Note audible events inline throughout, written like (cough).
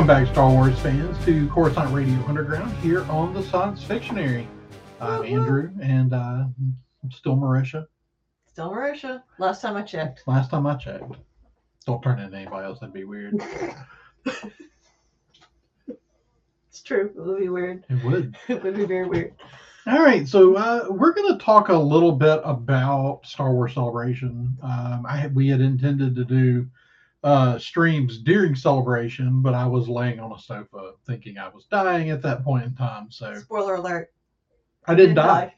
Welcome back, Star Wars fans, to Coruscant Radio Underground here on the Science Fictionary. I'm Woo-hoo. Andrew, and uh, I'm still Merisha. Still Merisha. Last time I checked. Last time I checked. Don't turn into anybody else, that'd be weird. (laughs) It's true. It would be weird. It would. (laughs) It would be very weird. All right, so uh, we're going to talk a little bit about Star Wars Celebration. Um, I had, we had intended to do uh, streams during Celebration, but I was laying on a sofa thinking I was dying at that point in time, so Spoiler alert. I didn't die.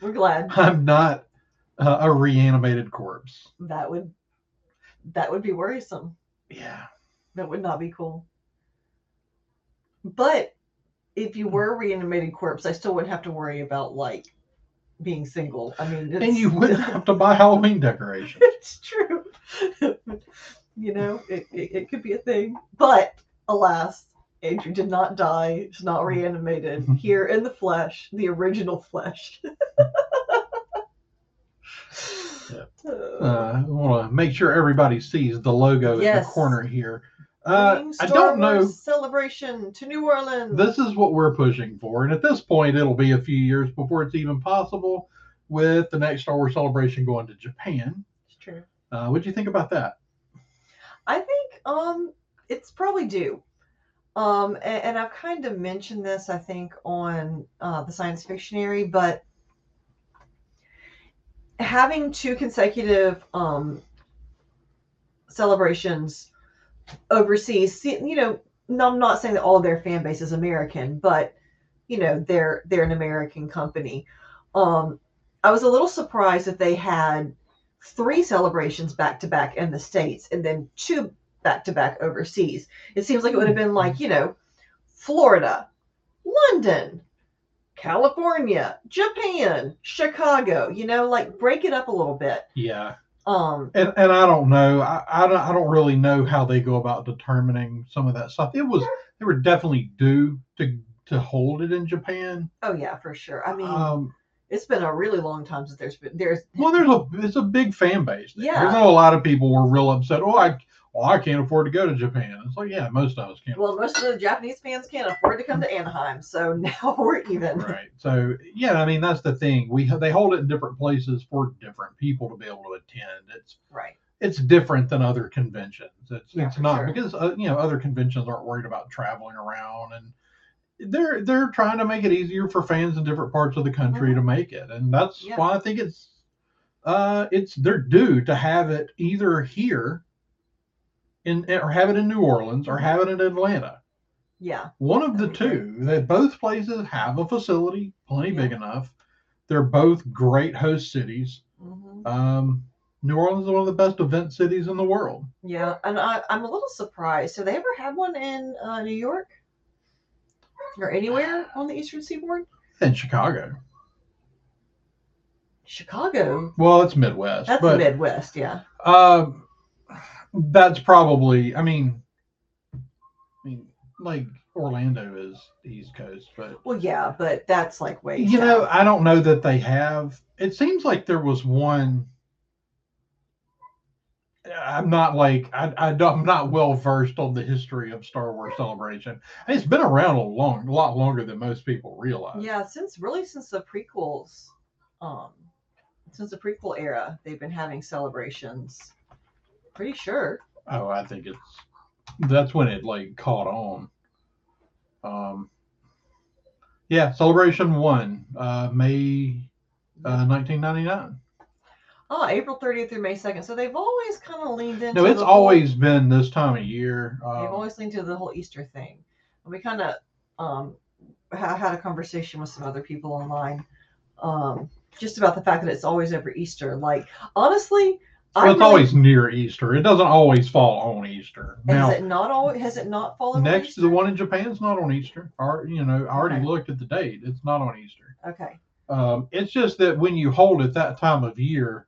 We're glad. (laughs) I'm not uh, a reanimated corpse. That would that would be worrisome. Yeah. That would not be cool. But if you were a reanimated corpse, I still wouldn't have to worry about like being single. I mean, it's, And you wouldn't have to buy (laughs) Halloween decorations. it's true. (laughs) you know, it, it, it could be a thing. But alas, Andrew did not die. He's not reanimated (laughs) here in the flesh, the original flesh. (laughs) Uh, I want to make sure everybody sees the logo in the corner here. Uh, I don't know. Celebration to New Orleans. This is what we're pushing for. And at this point, it'll be a few years before it's even possible with the next Star Wars celebration going to Japan. Uh, what do you think about that? I think um it's probably due. Um and, and I've kind of mentioned this I think on uh, the science fictionary, but having two consecutive um celebrations overseas, you know, I'm not saying that all of their fan base is American, but you know, they're they're an American company. Um I was a little surprised that they had three celebrations back to back in the states and then two back to back overseas. It seems like it would have been like, you know, Florida, London, California, Japan, Chicago, you know, like break it up a little bit. Yeah. Um And, and I don't know. I, I, don't, I don't really know how they go about determining some of that stuff. It was, they were definitely due to, to hold it in Japan. oh yeah, for sure. I mean, Um, it's been a really long time since there's been there's Well, there's a it's a big fan base. There. Yeah. There's a lot of people were real upset. Oh, I well, I can't afford to go to Japan. It's like, yeah, most of us can't. well, most of the Japanese fans can't afford to come to Anaheim, so (laughs) now we're even. right. So yeah, I mean that's the thing. We they hold it in different places for different people to be able to attend. It's Right. it's different than other conventions. It's Yeah, it's not sure. because uh, you know other conventions aren't worried about traveling around and they're they're trying to make it easier for fans in different parts of the country to make it, and that's Mm-hmm. Yeah. why I think it's uh it's they're due to have it either here in or have it in New Orleans or have it in Atlanta. Yeah. One of the two. That both places have a facility plenty Yeah. big enough. They're both great host cities. hmm Um, New Orleans is one of the best event cities in the world. Yeah, and I, I'm a little surprised. Have they ever had one in uh, New York or anywhere on the Eastern Seaboard? In Chicago. Chicago. Well, it's Midwest, That's but Midwest. Yeah. um, that's probably. I mean, I mean, like Orlando is the East Coast, but Well, yeah, but that's like way. you know. I don't know that they have. It seems like there was one. I'm not like I, I don't, I'm not well versed on the history of Star Wars Celebration. And it's been around a long, a lot longer than most people realize. yeah, since really since the prequels, um, since the prequel era, they've been having celebrations. Pretty sure. Oh, I think it's that's when it like caught on. Um, yeah, Celebration One, uh, May uh, 1999. Oh, April 30th through May 2nd. So they've always kind of leaned into. No, it's the whole- always been this time of year. They've Um, always leaned to the whole Easter thing. And we kind of um, ha- had a conversation with some other people online um, just about the fact that it's always over Easter. Like, honestly, well, it's really- always near Easter. It doesn't always fall on Easter. Has Now, it not always? Has it not fallen? on next the one in Japan's not on Easter. Or you know, I already Okay. looked at the date. It's not on Easter. Okay. Um, it's just that when you hold it that time of year,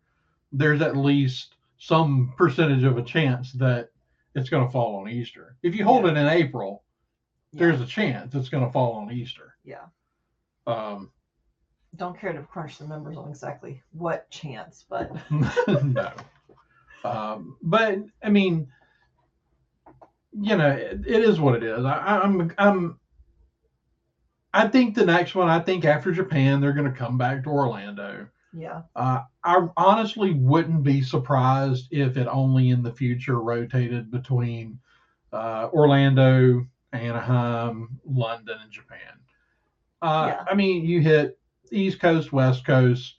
there's at least some percentage of a chance that it's going to fall on Easter. If you hold Yeah. it in April, Yeah. there's a chance it's going to fall on Easter. Yeah. Um, Don't care to crunch the numbers on exactly what chance, but (laughs) (laughs) no. Um, but I mean, you know, it, it is what it is. I, I'm I'm I think the next one, I think after Japan, they're going to come back to Orlando. Yeah. Uh, I honestly wouldn't be surprised if it only in the future rotated between uh, Orlando, Anaheim, London, and Japan. Uh, Yeah. I mean, you hit East Coast, West Coast,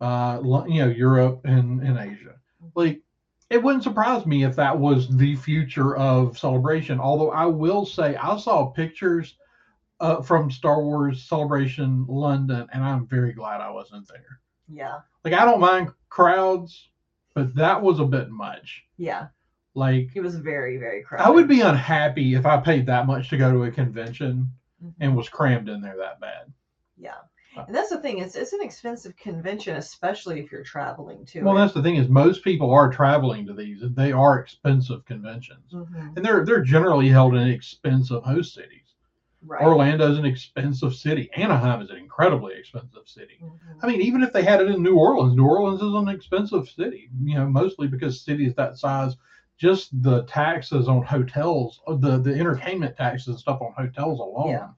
uh, you know, Europe and, and Asia. Like, it wouldn't surprise me if that was the future of celebration. Although I will say, I saw pictures uh, from Star Wars Celebration London, and I'm very glad I wasn't there. Yeah. Like, I don't mind crowds, but that was a bit much. Yeah. Like, It was very, very crowded. I would be unhappy if I paid that much to go to a convention Mhm. and was crammed in there that bad. Yeah. Uh, And that's the thing, it's it's an expensive convention, especially if you're traveling to it. Well, it. that's the thing is most people are traveling to these, and they are expensive conventions, Mhm. and they're they're generally held in expensive host cities. Right. Orlando's an expensive city. Anaheim is an incredibly expensive city. Mhm. I mean, even if they had it in New Orleans, New Orleans is an expensive city. You know, mostly because cities that size, just the taxes on hotels, uh, the the entertainment taxes and stuff on hotels alone, Yeah.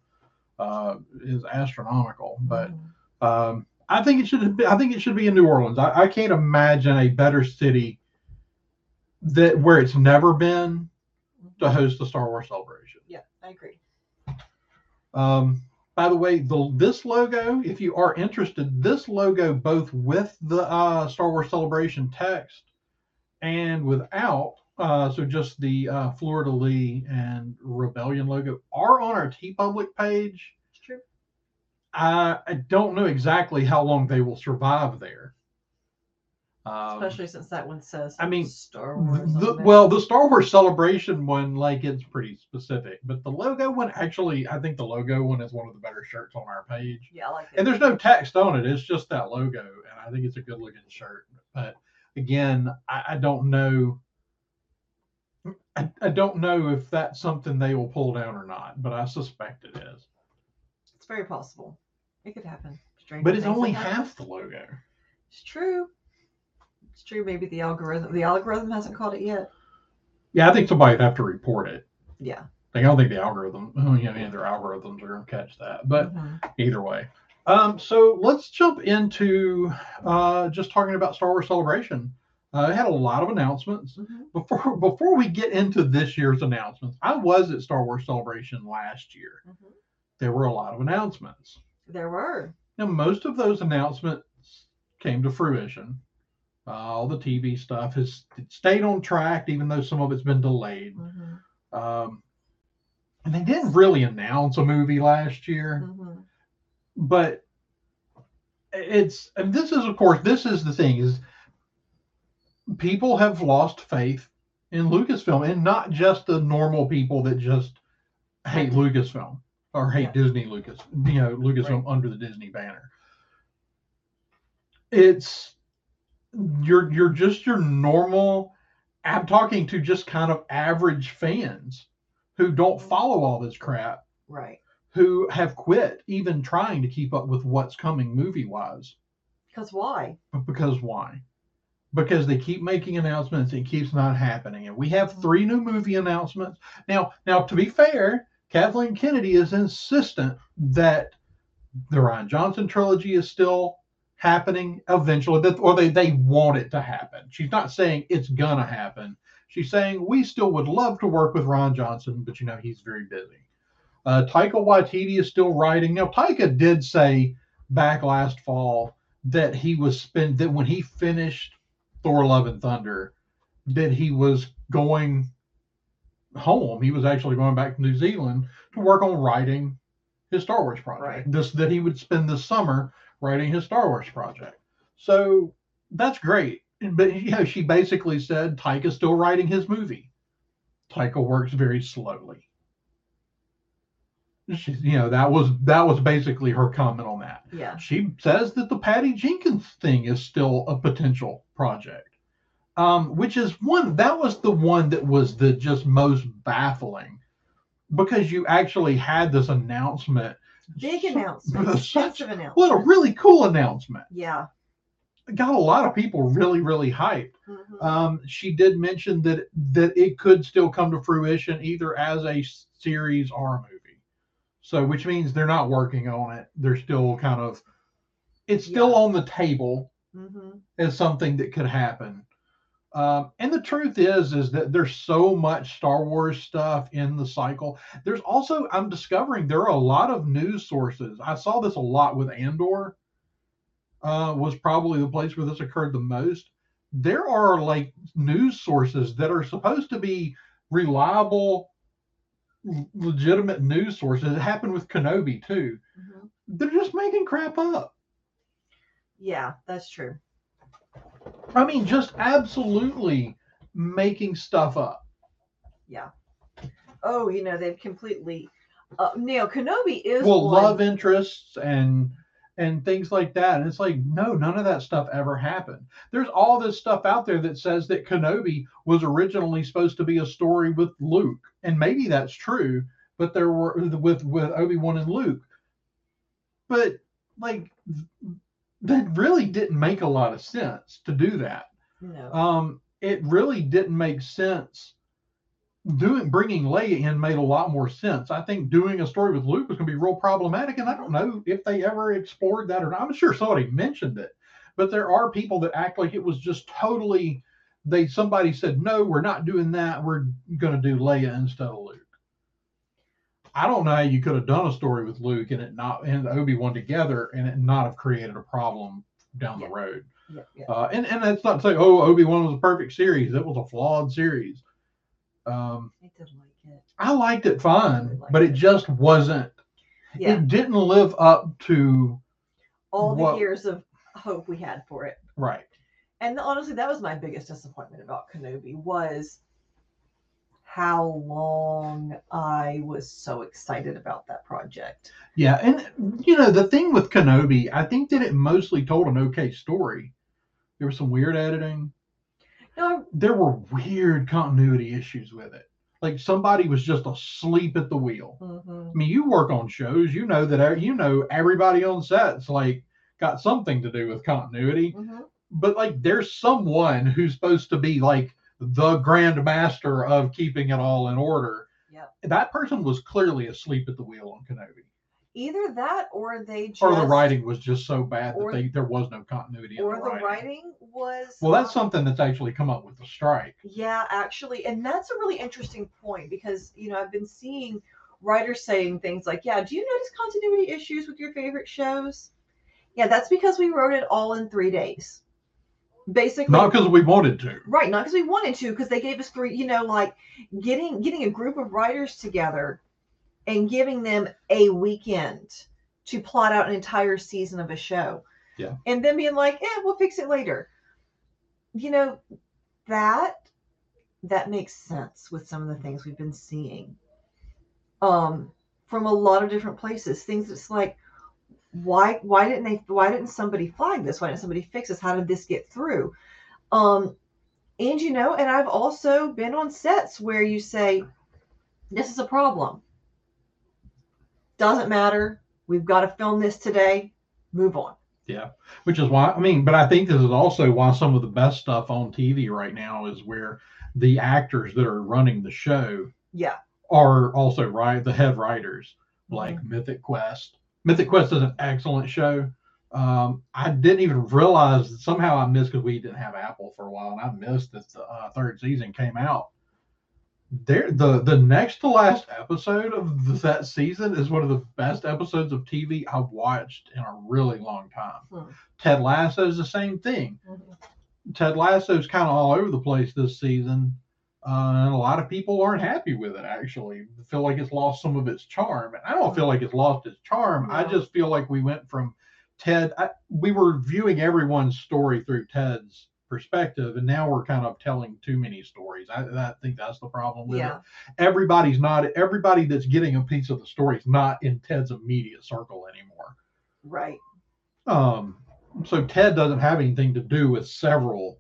uh, is astronomical. But Mhm. um, I think it should. Be, I think it should be in New Orleans. I, I can't imagine a better city that where it's never been to host the Star Wars celebration. Yeah, I agree. Um, by the way, the this logo, if you are interested, this logo both with the uh, Star Wars Celebration text and without, uh, so just the uh, fleur-de-lis and Rebellion logo are on our TeePublic page. It's true. I, I don't know exactly how long they will survive there. Um, Especially since that one says I mean, Star Wars. the, well, the Star Wars Celebration one, like it's pretty specific, but the logo one, actually, I think the logo one is one of the better shirts on our page. yeah, I like it. And there's no text on it; it's just that logo, and I think it's a good looking shirt. But again, I, I don't know. I, I don't know if that's something they will pull down or not, but I suspect it is. It's very possible. It could happen. Stranger But it's only half the logo. It's true. It's true. Maybe the algorithm. The algorithm hasn't caught it yet. Yeah, I think somebody'd have to report it. Yeah. Like, I don't think the algorithm, oh, (laughs) you know, any of their algorithms are going to catch that. But Mhm. either way. Um, so let's jump into uh, just talking about Star Wars Celebration. Uh, it had a lot of announcements. Mhm. Before before we get into this year's announcements, I was at Star Wars Celebration last year. Mhm. There were a lot of announcements. There were. Now, most of those announcements came to fruition. Uh, all the TV stuff has stayed on track, even though some of it's been delayed. Mhm. Um, and they didn't really announce a movie last year. Mhm. but it's and this is of course this is the thing is people have lost faith in Lucasfilm and not just the normal people that just hate Lucasfilm or hate Yeah. Disney Lucas you know Lucasfilm under the Disney banner it's you're you're just your normal I'm talking to just kind of average fans who don't mm-hmm. follow all this crap Right. who have quit even trying to keep up with what's coming movie wise. Because why? Because why? Because they keep making announcements, it keeps not happening. And we have mm-hmm. three new movie announcements. Now, now to be fair, Kathleen Kennedy is insistent that the Rian Johnson trilogy is still happening eventually, or they, they want it to happen. She's not saying it's gonna happen. She's saying we still would love to work with Ron Johnson, but you know he's very busy. Uh, Taika Waititi is still writing. Now, Taika did say back last fall that he was spend that when he finished Thor: Love and Thunder, that he was going home. He was actually going back to New Zealand to work on writing his Star Wars project. Right. This that he would spend the summer writing his Star Wars project. So that's great. But you know, she basically said Taika's still writing his movie. Taika works very slowly. She, you know, that was that was basically her comment on that. Yeah. She says that the Patty Jenkins thing is still a potential project, um, which is one that was the one that was the just most baffling because you actually had this announcement. Big (laughs) announcement. such- announcement. (laughs) What a really cool announcement! Yeah. Got a lot of people really really hyped. Mhm. Um, she did mention that that it could still come to fruition either as a series or a movie. So, which means they're not working on it. They're still kind of, it's still Yeah. on the table Mhm. as something that could happen. Um, and the truth is, is that there's so much Star Wars stuff in the cycle. There's also, I'm discovering there are a lot of news sources. I saw this a lot with Andor. Uh, was probably the place where this occurred the most. There are like news sources that are supposed to be reliable, legitimate news sources. It happened with Kenobi too. Mhm. They're just making crap up. Yeah, that's true. I mean, just absolutely making stuff up. Yeah. Oh, you know, they've completely. Uh, now, Kenobi is Well, one- love interests and and things like that. And it's like, no, none of that stuff ever happened. There's all this stuff out there that says that Kenobi was originally supposed to be a story with Luke, and maybe that's true. But there were with with Obi Wan and Luke, but like that really didn't make a lot of sense to do that. No. um, it really didn't make sense. Doing bringing Leia in made a lot more sense. I think doing a story with Luke was going to be real problematic, and I don't know if they ever explored that or not. I'm sure somebody mentioned it, but there are people that act like it was just totally. They somebody said no, we're not doing that. We're going to do Leia instead of Luke. I don't know how you could have done a story with Luke and it not and Obi Wan together and it not have created a problem down Yeah. the road. yeah, yeah. Uh, and and that's not to say, oh, Obi Wan was a perfect series. It was a flawed series. Um, I did like it. I liked it fine, Really liked but it it. just wasn't. Yeah. It didn't live up to All the years of hope we had for it. right. And honestly, that was my biggest disappointment about Kenobi was how long I was so excited about that project. Yeah, and you know the thing with Kenobi, I think that it mostly told an okay story. There was some weird editing. No, There were weird continuity issues with it. Like somebody was just asleep at the wheel. mhm. I mean, you work on shows, you know that you know everybody on set's like got something to do with continuity. Mhm. But like, there's someone who's supposed to be like the grand master of keeping it all in order. Yep. That person was clearly asleep at the wheel on Kenobi, either that or they just or the writing was just so bad that they there was no continuity in or the the writing. writing was Well, that's um, something that's actually come up with the strike. Yeah, actually, and that's a really interesting point because you know I've been seeing writers saying things like, "Yeah, do you notice continuity issues with your favorite shows?" Yeah, that's because we wrote it all in three days, basically. Not because we wanted to. right, not because we wanted to, because they gave us three. You know, like getting getting a group of writers together and giving them a weekend to plot out an entire season of a show. Yeah. And then being like, yeah we'll fix it later." You know, that that makes sense with some of the things we've been seeing um from a lot of different places things that's like why why didn't they why didn't somebody flag this? Why didn't somebody fix this? How did this get through? Um and you know and i've also been on sets where you say this is a problem. Doesn't matter. We've got to film this today. Move on. Yeah, which is why I mean, but I think this is also why some of the best stuff on TV right now is where the actors that are running the show yeah. are also right the head writers, Mm-hmm. like Mythic Quest. Mythic Quest is an excellent show. Um, I didn't even realize that somehow I missed because we didn't have Apple for a while, and I missed that the uh, third season came out. There, the the next to last episode of that season is one of the best episodes of TV I've watched in a really long time. Hmm. Ted Lasso is the same thing. Ted Lasso is kind of all over the place this season, uh, and a lot of people aren't happy with it. Actually, feel like it's lost some of its charm, and I don't feel like it's lost its charm. I just feel like we went from Ted. I, we were viewing everyone's story through Ted's perspective, and now we're kind of telling too many stories. I, I think that's the problem with yeah it. Everybody's not. Everybody that's getting a piece of the story is not in Ted's immediate circle anymore. right Um, so Ted doesn't have anything to do with several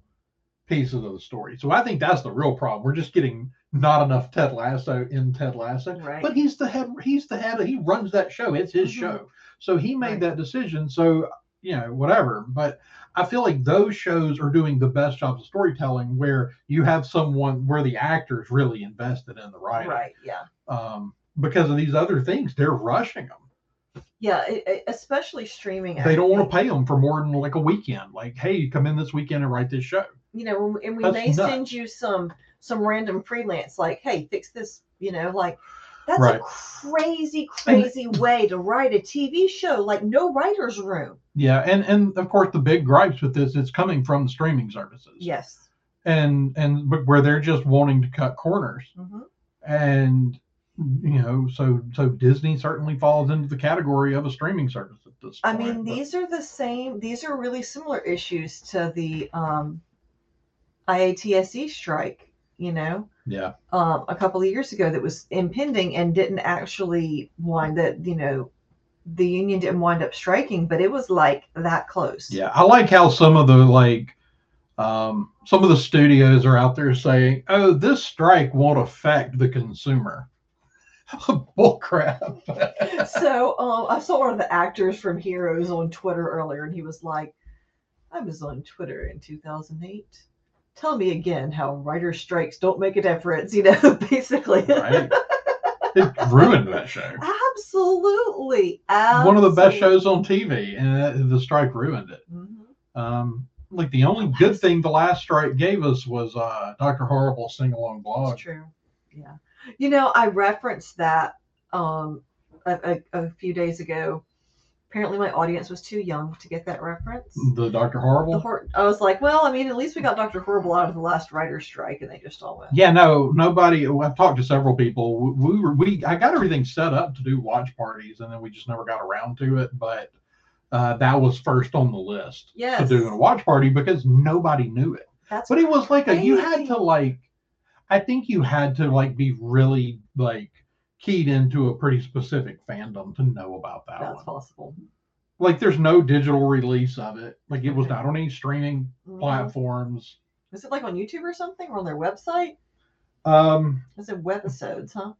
pieces of the story. So I think that's the real problem. We're just getting not enough Ted Lasso in Ted Lasso. right But he's the head. He's the head. He runs that show. It's his Mhm. show. So he made Right. that decision. So you know, whatever. But I feel like those shows are doing the best jobs of storytelling where you have someone where the actors really invested in the writing. Right. Yeah. Um, because of these other things, they're rushing them. Yeah. Especially streaming. They don't want to pay them for more than like a weekend. Like, hey, come in this weekend and write this show. You know, and we That's may nuts. send you some some random freelance, like, hey, fix this, you know, like that's Right. a crazy, crazy way to write a TV show, like no writer's room. Yeah, and and of course the big gripes with this, it's coming from the streaming services. Yes. And and but where they're just wanting to cut corners. hmm and you know so so disney certainly falls into the category of a streaming service at this point. I mean, but- these are the same. These are really similar issues to the um, IATSE strike. You know, yeah um, a couple of years ago that was impending and didn't actually wind up. You know, the union didn't wind up striking, but it was like that close. yeah i like how some of the like um some of the studios are out there saying oh this strike won't affect the consumer (laughs) bull crap (laughs) so um, I saw one of the actors from Heroes on Twitter earlier, and he was like, "I was on Twitter in 2008. Tell me again how writer strikes don't make a difference." You know, (laughs) basically. right (laughs) it ruined that show Absolutely, one of the best shows on tv and uh, the strike ruined it Mhm. um like the only good thing the last strike gave us was uh dr horrible sing along blog It's true. Yeah. You know, I referenced that um a, a, a few days ago. Apparently, my audience was too young to get that reference. the Doctor The Horrible. hor- I was like, well, I mean, at least we got Doctor Horrible out of the last writer's strike, and they just all went. Yeah, no, nobody. I've talked to several people. We we were we I got everything set up to do watch parties, and then we just never got around to it. But uh, that was first on the list Yes. to doing a watch party because nobody knew it. That's But it was like a you had to like, I think you had to like be really like keyed into a pretty specific fandom to know about that that's one. possible. Like, there's no digital release of it. Like, it was Okay. not on any streaming Mhm. platforms. Is it like on YouTube or something, or on their website? Um, Is it webisodes, huh?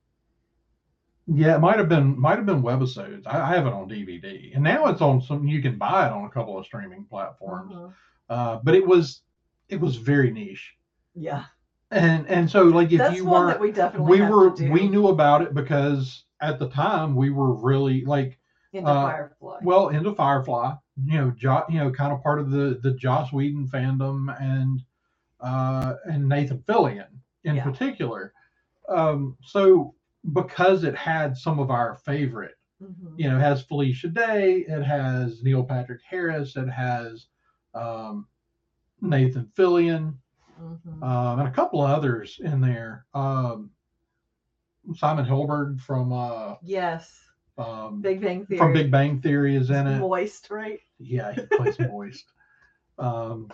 Yeah, it might have been might have been webisodes. I, I have it on DVD, and now it's on some. You can buy it on a couple of streaming platforms. Mhm. Uh, but it was it was very niche, Yeah, and and so like if that's you that we definitely we were we knew about it because at the time we were really like into uh, Firefly. well into Firefly. You know, jo, you know, kind of part of the the Joss Whedon fandom and uh, and Nathan Fillion in Yeah. particular. Um, so because it had some of our favorite Mhm. you know, it has Felicia Day, it has Neil Patrick Harris, it has um, Nathan Fillion, Mhm. um, and a couple of others in there. Um, Simon Helberg from uh, yes, um, Big Bang Theory. from Big Bang Theory is in it. Moist, right? Yeah, he plays (laughs) Moist. Um,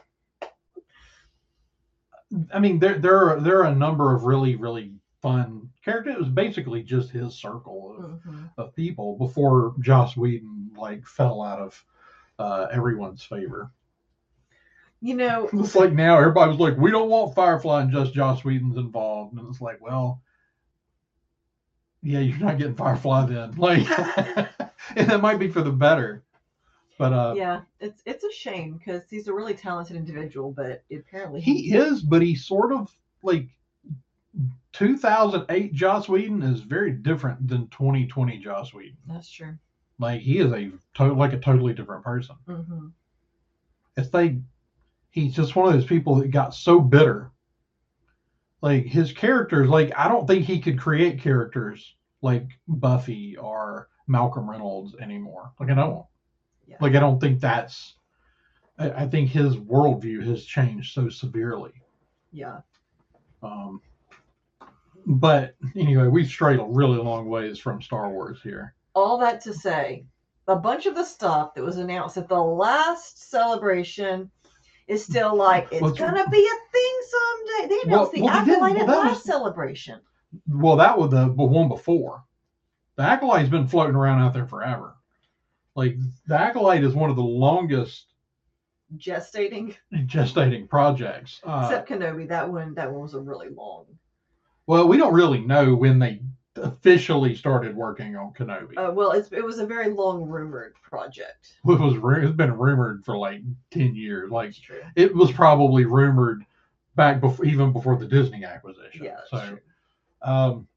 I mean, there there are there are a number of really really fun characters. It was basically just his circle of Mhm. of people before Joss Whedon like fell out of uh, everyone's favor. You know, It's like now everybody was like, we don't want Firefly and just Joss Whedon's involved, and it's like, well, yeah, you're not getting Firefly then, (laughs) like, (laughs) and that might be for the better. But uh, yeah, it's it's a shame because he's a really talented individual, but apparently he is, but he's sort of like 2008 Joss Whedon is very different than 2020 Joss Whedon. That's true. Like he is a to- like a totally different person. hmm it's like he's just one of those people that got so bitter. Like his characters, like I don't think he could create characters like Buffy or Malcolm Reynolds anymore. Like I don't. Yeah. Like I don't think that's. I, I think his worldview has changed so severely. Yeah. Um, but anyway, we've strayed a really long ways from Star Wars here. All that to say, a bunch of the stuff that was announced at the last celebration is still like it's Well, gonna be a thing someday. They Well- announced the well, they did- acolyte well, at was- celebration. Well, that was the, the one before. The Acolyte's been floating around out there forever. Like the Acolyte is one of the longest Gestating, (laughs) gestating projects. Uh, except Kenobi. That one, that one was a really long. well, we don't really know when they officially started working on Kenobi. Uh, well, it's, it was a very long rumored project. (laughs) it was it's been rumored for like 10 years. Like it was probably rumored back before even before the Disney acquisition. Yeah, that's so true. um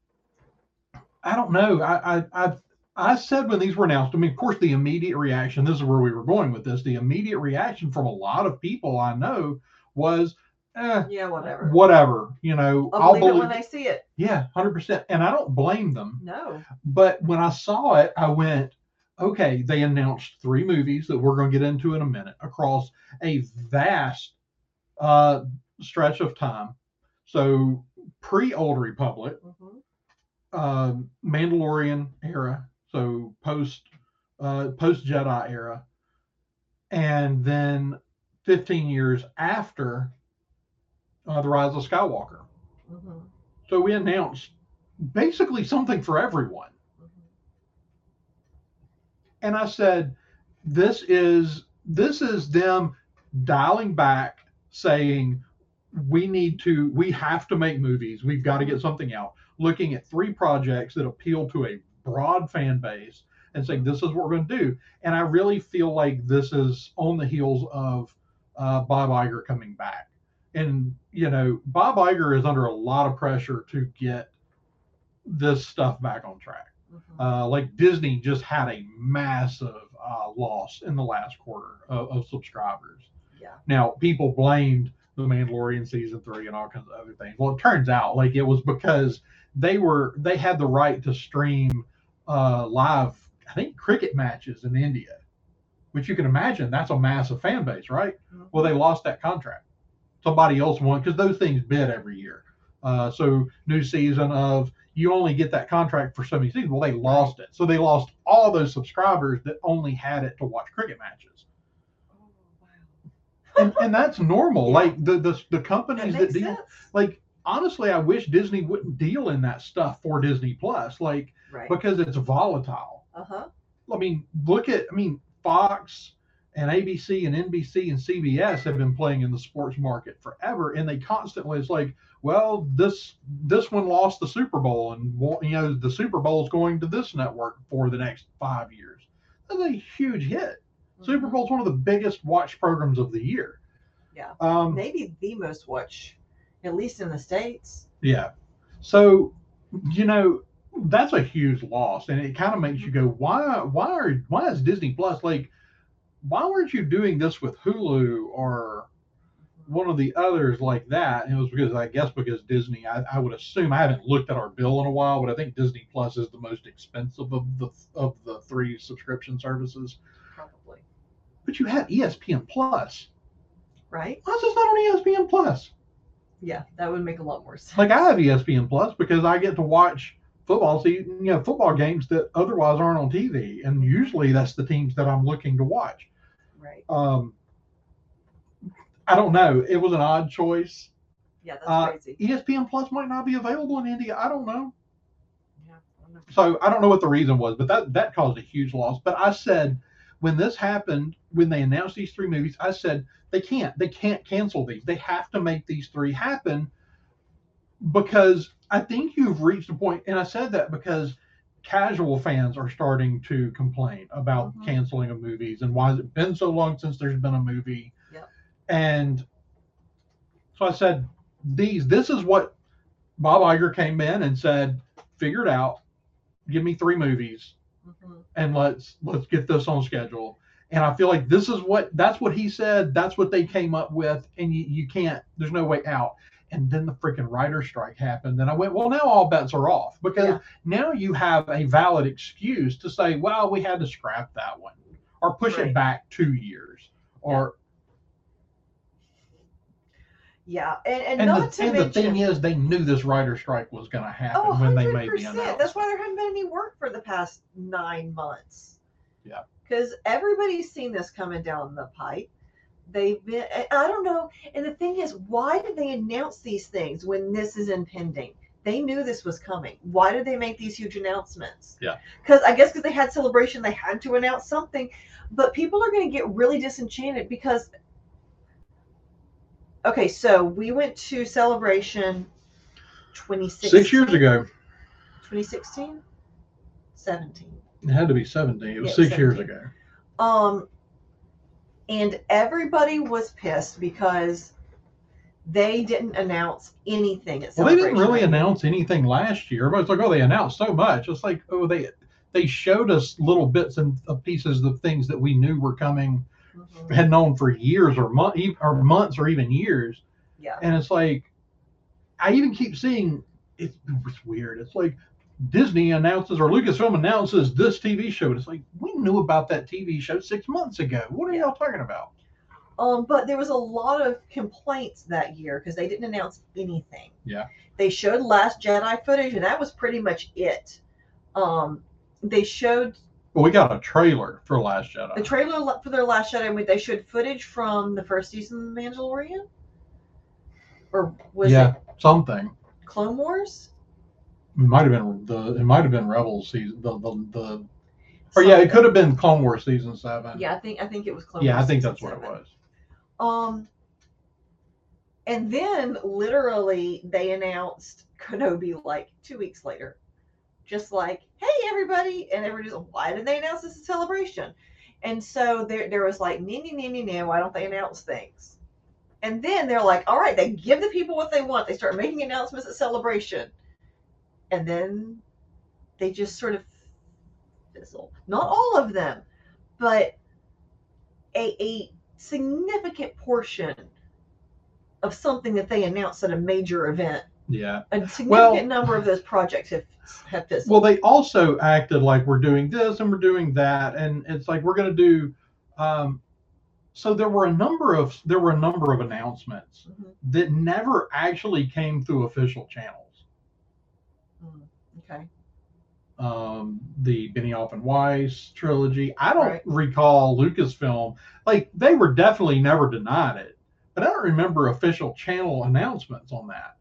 I don't know. I, I I I said when these were announced, I mean, of course, the immediate reaction, this is where we were going with this. The immediate reaction from a lot of people I know was, eh, Yeah, whatever. whatever, you know, I'll I'll believe it when I see it. yeah, hundred percent. And I don't blame them. No. But when I saw it, I went, okay, they announced three movies that we're going to get into in a minute across a vast uh, stretch of time. So pre Old Republic, Mhm. um, Mandalorian era, so post uh, post Jedi era, and then 15 years after uh, the Rise of Skywalker. Mhm. So we announced basically something for everyone. Mhm. and I said, "This is this is them dialing back, saying we need to, we have to make movies. We've got to get something out. Looking at three projects that appeal to a broad fan base, and saying this is what we're going to do. And I really feel like this is on the heels of uh, Bob Iger coming back. And you know, Bob Iger is under a lot of pressure to get this stuff back on track. Mhm. Uh, like Disney just had a massive uh, loss in the last quarter of, of subscribers. Yeah. Now, people blamed the Mandalorian season three and all kinds of other things. Well, it turns out like it was because they were they had the right to stream uh, live, I think, cricket matches in India, which you can imagine that's a massive fan base, right? Mhm. Well, they lost that contract. Somebody else won because those things bid every year. Uh, so new season of you only get that contract for so many seasons. Well, they lost it, so they lost all those subscribers that only had it to watch cricket matches, Oh, wow. and, and that's normal. (laughs) Yeah. Like the the, the companies that makes deal, sense. like honestly, I wish Disney wouldn't deal in that stuff for Disney Plus, like Right. because it's volatile. Uh huh. I mean, look at, I mean, Fox and ABC and NBC and CBS have been playing in the sports market forever, and they constantly, it's like, well, this this one lost the Super Bowl, and you know the Super Bowl is going to this network for the next five years. That's a huge hit. Super Bowl is one of the biggest watch programs of the year. Yeah. Um, Maybe the most watch, at least in the states. Yeah. So, you know, that's a huge loss, and it kind of makes you go, why? Why are? Why is Disney Plus like? Why weren't you doing this with Hulu or one of the others like that? And it was because I guess because Disney. I, I would assume I haven't looked at our bill in a while, but I think Disney Plus is the most expensive of the of the three subscription services. Probably. But you had E ESPN Plus. Right. Why is this not on ESPN Plus? Yeah, that would make a lot more sense. like I have ESPN Plus because I get to watch football season, you know, football games that otherwise aren't on TV, and usually that's the teams that I'm looking to watch. Right. Um, I don't know. It was an odd choice. Yeah, that's Uh, crazy. ESPN Plus might not be available in India. I don't know. Yeah. I don't know. So I don't know what the reason was, but that that caused a huge loss. But I said when this happened, when they announced these three movies, I said they can't, they can't cancel these. They have to make these three happen because I think you've reached a point, and I said that because casual fans are starting to complain about Mhm. canceling of movies and why has it been so long since there's been a movie. Yep. And so I said, these, this is what Bob Iger came in and said, figure it out, give me three movies Mhm. and let's let's get this on schedule. And I feel like this is what that's what he said, that's what they came up with, and you, you can't, there's no way out. And then the freaking writer strike happened. And I went, well, now all bets are off because Yeah. now you have a valid excuse to say, well, we had to scrap that one or push Right. it back two years. Or Yeah, and, and, and, not the, to and the thing is they knew this writer strike was gonna happen Oh, when they 100%. made the announcement. That's why there hasn't been any work for the past nine months. Yeah. Because everybody's seen this coming down the pipe. They've been, I don't know. And the thing is, why did they announce these things when this is impending? They knew this was coming. Why did they make these huge announcements? Yeah. Because I guess because they had celebration, they had to announce something. But people are going to get really disenchanted because. Okay, so we went to celebration 26 Six years ago. 2016, 17. It had to be 17. It was Yeah, six years ago. Um, and everybody was pissed because they didn't announce anything at Well, they didn't really announce anything last year. Everybody's like, oh, they announced so much. It's like, oh, they they showed us little bits and uh, pieces of things that we knew were coming, Mhm. had known for years or month or months or even years. Yeah. And it's like, I even keep seeing it's, it's weird. It's like Disney announces or Lucasfilm announces this TV show. And it's like, we knew about that TV show six months ago. What are y'all talking about? Um, but there was a lot of complaints that year because they didn't announce anything. Yeah. They showed Last Jedi footage, and that was pretty much it. Um, they showed Well, we got a trailer for Last Jedi. the trailer for their Last Jedi. and They showed footage from the first season of The Mandalorian, or was yeah, it something. Clone Wars? It might have been the. It might have been Rebels season. The the, the or yeah, it could have been Clone Wars season seven. Yeah, I think I think it was Clone yeah, I think that's what it was. Um, and then literally they announced Kenobi like two weeks later, just like, "Hey, everybody!" And everybody's like, "Why did they announce this at Celebration?" And so there, there was like, "Nee, nee, nee, nee, nee, Why don't they announce things?" And then they're like, "All right, they give the people what they want. They start making announcements at Celebration, and then they just sort of fizzle. Not all of them, but a a significant portion of something that they announced at a major event. Yeah. A significant Well- number of those projects have have fizzled. Well, they also acted like we're doing this and we're doing that, and it's like we're going to do. Um, so there were a number of there were a number of announcements Mhm. that never actually came through official channels. Okay. um, the Benioff and Weiss trilogy. I don't Right. recall Lucasfilm like they were definitely never denied it, but I don't remember official channel announcements on that.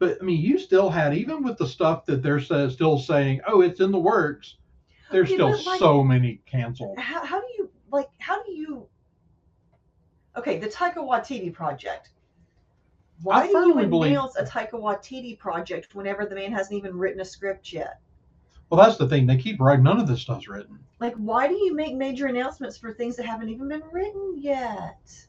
But I mean, you still had even with the stuff that they're sa- still saying, "Oh, it's in the works." There's Okay, still like- so many canceled. How, how do you like? How do you? Okay, the Taika Waititi project. Why do you announce a Taika Waititi project whenever the man hasn't even written a script yet? Well, that's the thing. They keep writing. None of this stuff's written. Like, why do you make major announcements for things that haven't even been written yet?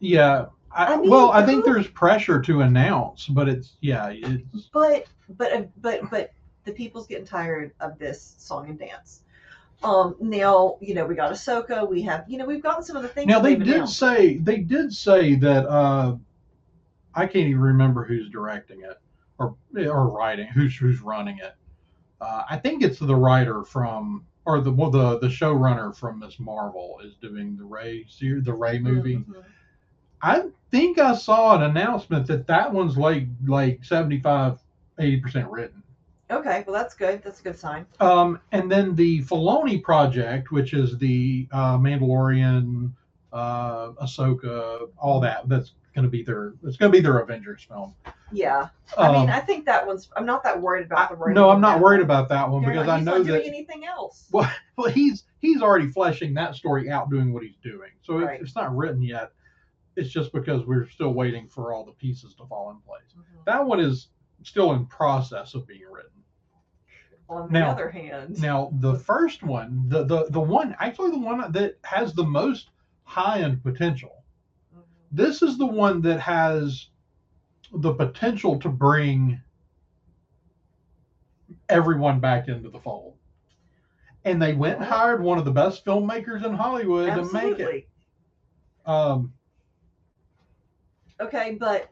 Yeah. I, I mean, well, I think there's pressure to announce, but it's yeah, it's but but uh, but but the people's getting tired of this song and dance. Um, now you know we got Ahsoka. We have you know we've gotten some of the things. Now they did announced. say they did say that uh, I can't even remember who's directing it or or writing who's who's running it. Uh, I think it's the writer from or the well, the the showrunner from Ms. Marvel is doing the Rey the Rey movie. Mhm. I think I saw an announcement that that one's like like 75 80% written. Okay, well that's good. That's a good sign. Um, and then the Filoni project, which is the uh, Mandalorian, uh, Ahsoka, all that. That's going to be their. It's going to be their Avengers film. Yeah, I mean Um, I think that one's. I'm not that worried about the. writing no, I'm not worried one. about that one They're because not- I know not that. anything else. (laughs) Well, well, he's he's already fleshing that story out, doing what he's doing. So Right. it, it's not written yet. It's just because we're still waiting for all the pieces to fall in place. Mhm. That one is still in process of being written. On the Now- other hand, Now, the first one, the the the one actually the one that has the most high end potential. This is the one that has the potential to bring everyone back into the fold. And they went and hired one of the best filmmakers in Hollywood to make it. Um, Okay, but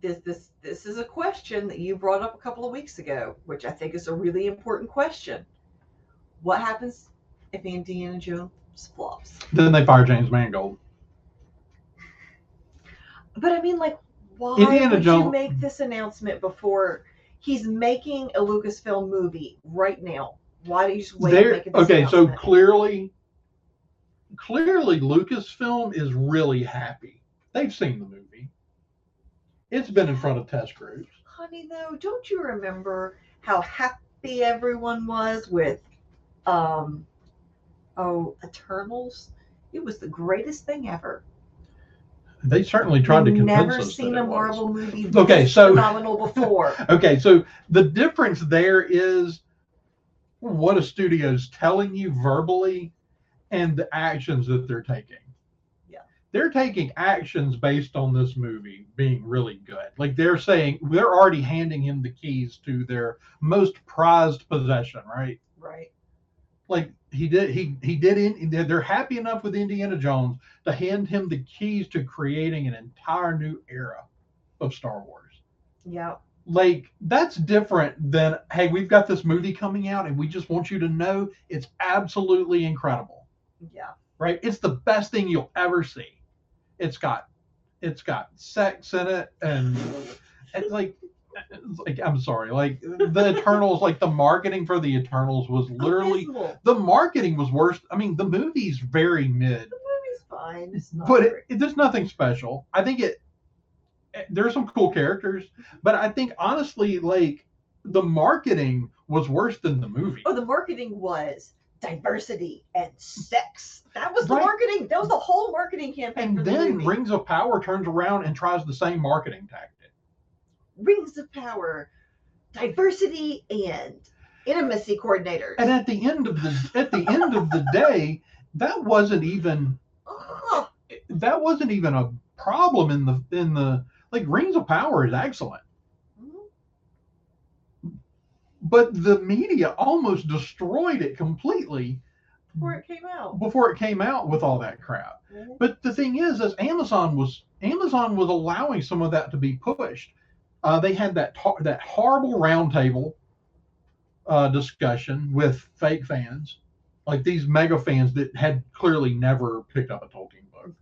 this this this is a question that you brought up a couple of weeks ago, which I think is a really important question. What happens if Indiana Jones flops? then they fire James Mangold. But I mean, like, why Indiana would you make this announcement before he's making a Lucasfilm movie right now? Why do you just wait? There, okay, so clearly, clearly Lucasfilm is really happy. They've seen the movie. It's been in front of test groups. honey, though, don't you remember how happy everyone was with, um, oh, Eternals? It was the greatest thing ever. They certainly tried to We've convince never us that seen a was. Marvel movie Okay, so- phenomenal before. (laughs) Okay, so the difference there is what a studio's telling you verbally and the actions that they're taking. Yeah. They're taking actions based on this movie being really good. Like they're saying they're already handing him the keys to their most prized possession, right? right. Like he did he he did in they're- happy enough with Indiana Jones to hand him the keys to creating an entire new era of Star Wars Yeah. like that's different than hey we've got this movie coming out and we just want you to know it's absolutely incredible Yeah. right it's the best thing you'll ever see it's got it's got sex in it and it's like like i'm sorry like the eternals like the marketing for the eternals was literally Abysmal. the marketing was worse i mean the movie's very mid The movie's fine. It's not but it, it, there's nothing special. I think it, eh, it- There's some cool characters, but I think honestly, like the marketing was worse than the movie. Oh, the marketing was diversity and sex. That was the Right. marketing. That was the whole marketing campaign and the then movie. Rings of Power turns around and tries the same marketing tactic. Rings of Power, diversity and intimacy coordinators. And at the end of the at the end of the (laughs) day, that wasn't even oh, that wasn't even a problem in the in the like Rings of Power is excellent. Mm-hmm. But the media almost destroyed it completely before it came out. before it came out with all that crap. Mm-hmm. But the thing is, is Amazon was Amazon was allowing some of that to be pushed. Uh, they had that tar- that horrible roundtable uh, discussion with fake fans, like these mega fans that had clearly never picked up a Tolkien book,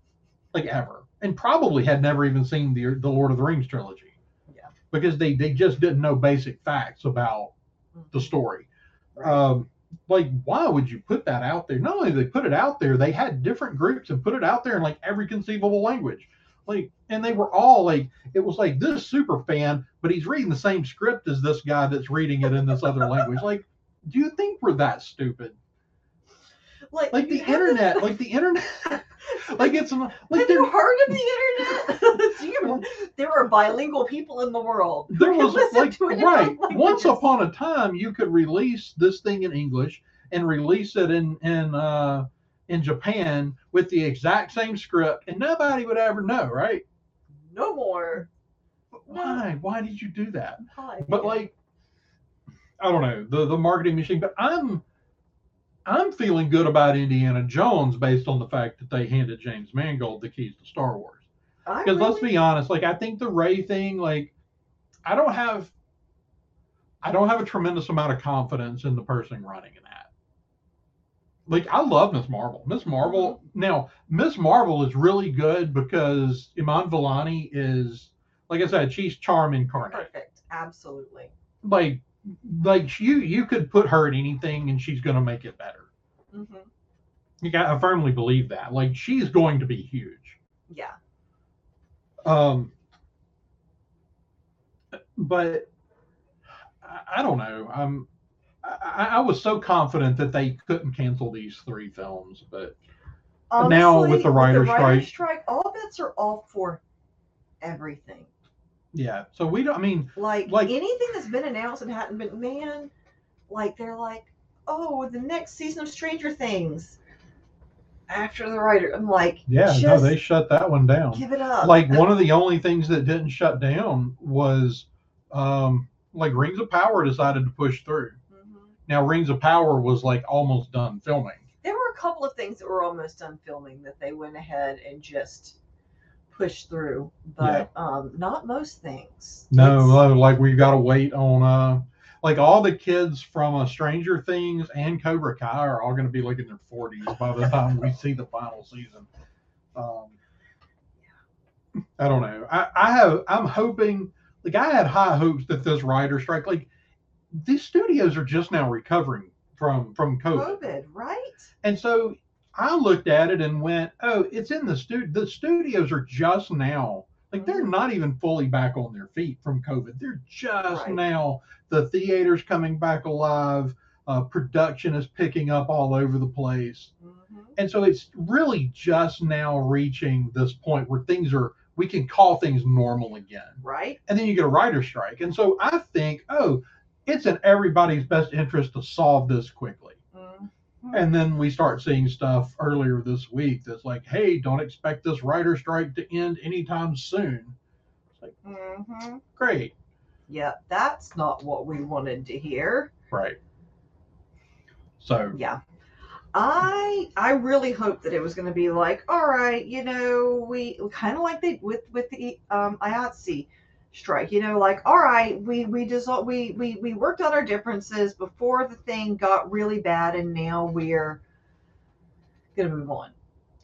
like ever, and probably had never even seen the the Lord of the Rings trilogy. Yeah. Because they they just didn't know basic facts about the story. Right. Um, like, why would you put that out there? Not only did they put it out there, they had different groups and put it out there in like every conceivable language. Like, and they were all like, it was like this super fan, but he's reading the same script as this guy that's reading it in this other language. Like, do you think we're that stupid? like, Like the internet, (laughs) like the internet, like it's like have you heard of the internet? (laughs) There are bilingual people in the world. there was like to it in right once upon a time you could release this thing in english and release it in in uh in japan with the exact same script and nobody would ever know right no more. Why? Why did you do that? Hi. but like i don't know the the marketing machine but i'm i'm feeling good about indiana jones based on the fact that they handed james mangold the keys to star wars. Because let's be honest like i think the Rey thing like i don't have i don't have a tremendous amount of confidence in the person running in that like i love Ms. Marvel Ms. Marvel Mm-hmm. now Ms. Marvel is really good because iman vellani is like i said she's charm incarnate perfect. Absolutely. like like you you could put her in anything and she's going to make it better Mm-hmm. you got i firmly believe that like she's going to be huge Yeah. Um, but I, I don't know. I'm I, I was so confident that they couldn't cancel these three films, but But now with the writer's strike- strike, all bets are off for everything. yeah. So we don't. I mean, Like, Like- anything that's been announced and hadn't been, man, like they're like, oh, the next season of Stranger Things. After the writer, I'm like, yeah. just no, they shut that one down. give it up. Like one of the only things that didn't shut down was, um, like Rings of Power decided to push through. Now Rings of Power was like almost done filming. there were a couple of things that were almost done filming that they went ahead and just pushed through, but um, not most things. No, no, like we got to wait on uh like all the kids from uh, Stranger Things and Cobra Kai are all going to be like in their 40s by the time we see the final season. Um, I don't know. I, I have I'm hoping like I had high hopes that this writer strike like these studios are just now recovering from from COVID. COVID, right? And so I looked at it and went, "Oh, it's in the studio. The studios are just now like they're Mhm. not even fully back on their feet from COVID. They're just Right. now the theaters coming back alive. Uh, production is picking up all over the place. Mhm. And so it's really just now reaching this point where things are, we can call things normal again. Right? And then you get a writer's strike. And so I think, oh, it's in everybody's best interest to solve this quickly. Mhm. And then we start seeing stuff earlier this week that's like, hey, don't expect this writer strike to end anytime soon. It's like, Mhm. great. Yeah, that's not what we wanted to hear. Right. So, Yeah. I I really hoped that it was going to be like, all right, you know, we kind of like they with with the um IATSE strike, you know, like all right, we we just we we we worked out our differences before the thing got really bad, and now we're gonna move on.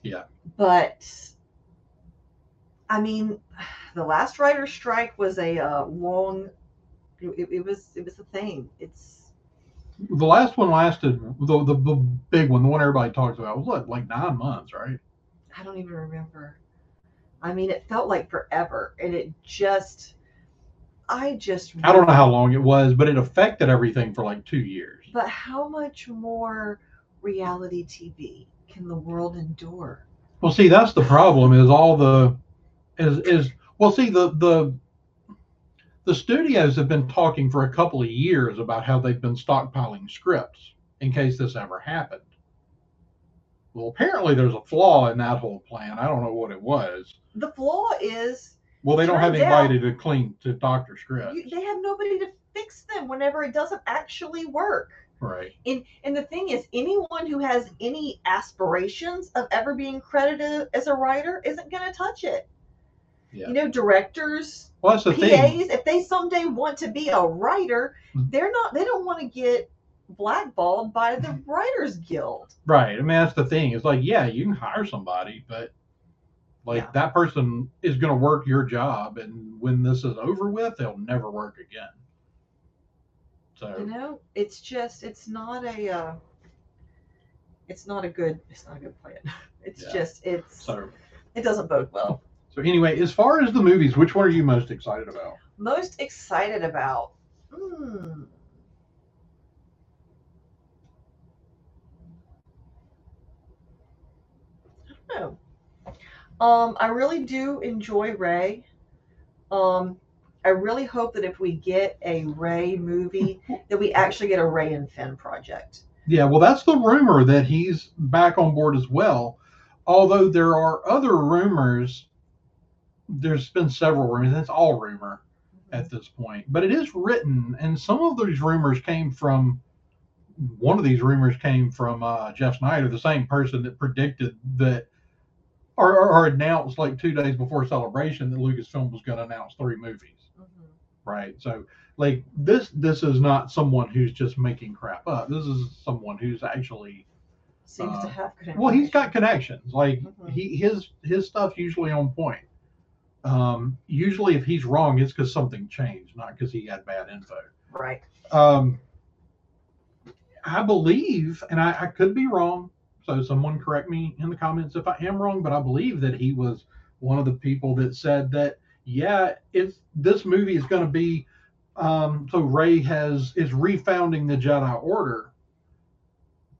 Yeah. But I mean, the last writer's strike was a uh, long. It, it was it was a thing. It's the last one lasted, the, the, the big one, the one everybody talks about, was what, like nine months, right? I don't even remember. I mean, it felt like forever, and it just, I just. I don't know how long it was, but it affected everything for like two years. But how much more reality TV can the world endure? Well, see, that's the problem. Is all the is is well, see the the the studios have been talking for a couple of years about how they've been stockpiling scripts in case this ever happened. Well, apparently there's a flaw in that whole plan. I don't know what it was. The flaw is Well, they don't have out- anybody to clean to doctor scripts. you, they have nobody to fix them whenever it doesn't actually work. right. And and the thing is, anyone who has any aspirations of ever being credited as a writer isn't going to touch it. Yeah. You know, directors, Well, that's the PAs, thing. if they someday want to be a writer, Mhm. they're not. They don't want to get blackballed by the Writers Guild. Right. I mean, that's the thing. It's like, yeah, you can hire somebody, but like Yeah. that person is going to work your job, and when this is over with, they'll never work again. So, You know, it's just it's not a. Uh, it's not a good. It's not a good plan. (laughs) It's Yeah. just it's. so, It doesn't bode well. so anyway, as far as the movies, which one are you most excited about? Most excited about. Hmm. I don't know. Um, I really do enjoy Rey. Um, I really hope that if we get a Rey movie, that we actually get a Rey and Finn project. Yeah, well, that's the rumor that he's back on board as well. Although there are other rumors, there's been several rumors. It's all rumor at this point, but it is written, and some of these rumors came from. One of these rumors came from uh, Jeff Sneider, the same person that predicted that, or, or, or announced like two days before Celebration that Lucasfilm was going to announce three movies Mhm. right? So like this this is not someone who's just making crap up. This is someone who's actually Seems to Uh, have good. well, he's got connections. Like Mhm. he his his stuff's usually on point. Um, usually if he's wrong, it's because something changed, not because he had bad info. right. Um, I believe, and I, I could be wrong, so someone correct me in the comments if I am wrong, but I believe that he was one of the people that said that yeah, if this movie is going to be, um, so Rey has is refounding the Jedi Order,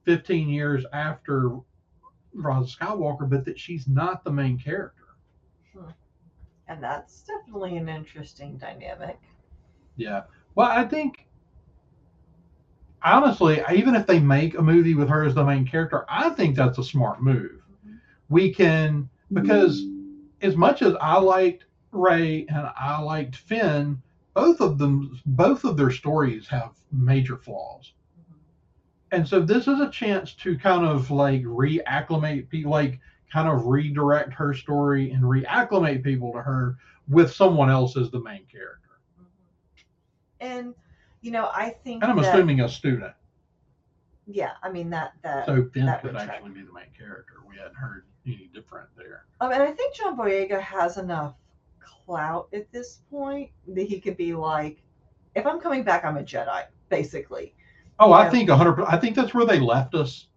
fifteen years after Rise Skywalker, but that she's not the main character. And that's definitely an interesting dynamic. Yeah. Well, I think honestly, even if they make a movie with her as the main character, I think that's a smart move. We can because as much as I liked Rey and I liked Finn, both of them both of their stories have major flaws. And so this is a chance to kind of like reacclimate people like kind of redirect her story and reacclimate people to her with someone else as the main character. And you know, I think And I'm that, assuming a student. yeah, I mean that that So Finn that could track. actually be the main character. We hadn't heard any different there. Um, and I think John Boyega has enough clout at this point that he could be like, if I'm coming back, I'm a Jedi, basically. Oh, I Yeah. think 100. I think that's where they left us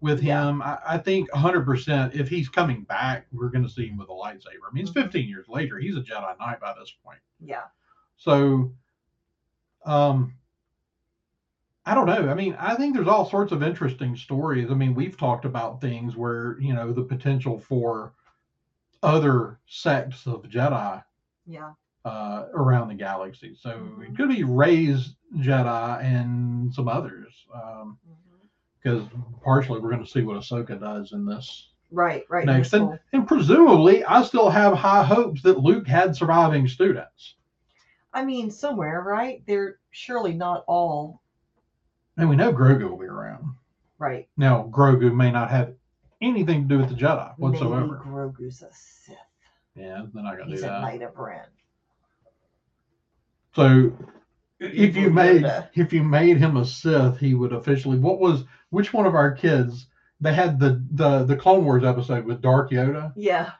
with Yeah. him. I, I think 100. percent If he's coming back, we're going to see him with a lightsaber. I mean, it's Mhm. 15 years later. He's a Jedi Knight by this point. Yeah. So, um, I don't know. I mean, I think there's all sorts of interesting stories. I mean, we've talked about things where, you know, the potential for other sects of Jedi Yeah. uh, around the galaxy. So Mhm. it could be Rey's Jedi and some others. Um, because partially we're going to see what Ahsoka does in this Right, right. next. And, whole- and presumably, I still have high hopes that Luke had surviving students. I mean, somewhere, right? They're surely not all And we know Grogu will be around. right. Now, Grogu may not have anything to do with the Jedi whatsoever. Maybe whatsoever. Grogu's a Sith. Yeah, they're not going to He's do a. Knight of Ren. So, if you made Yoda. if you made him a Sith, he would officially. What was which one of our kids? They had the the the Clone Wars episode with Dark Yoda, Yeah.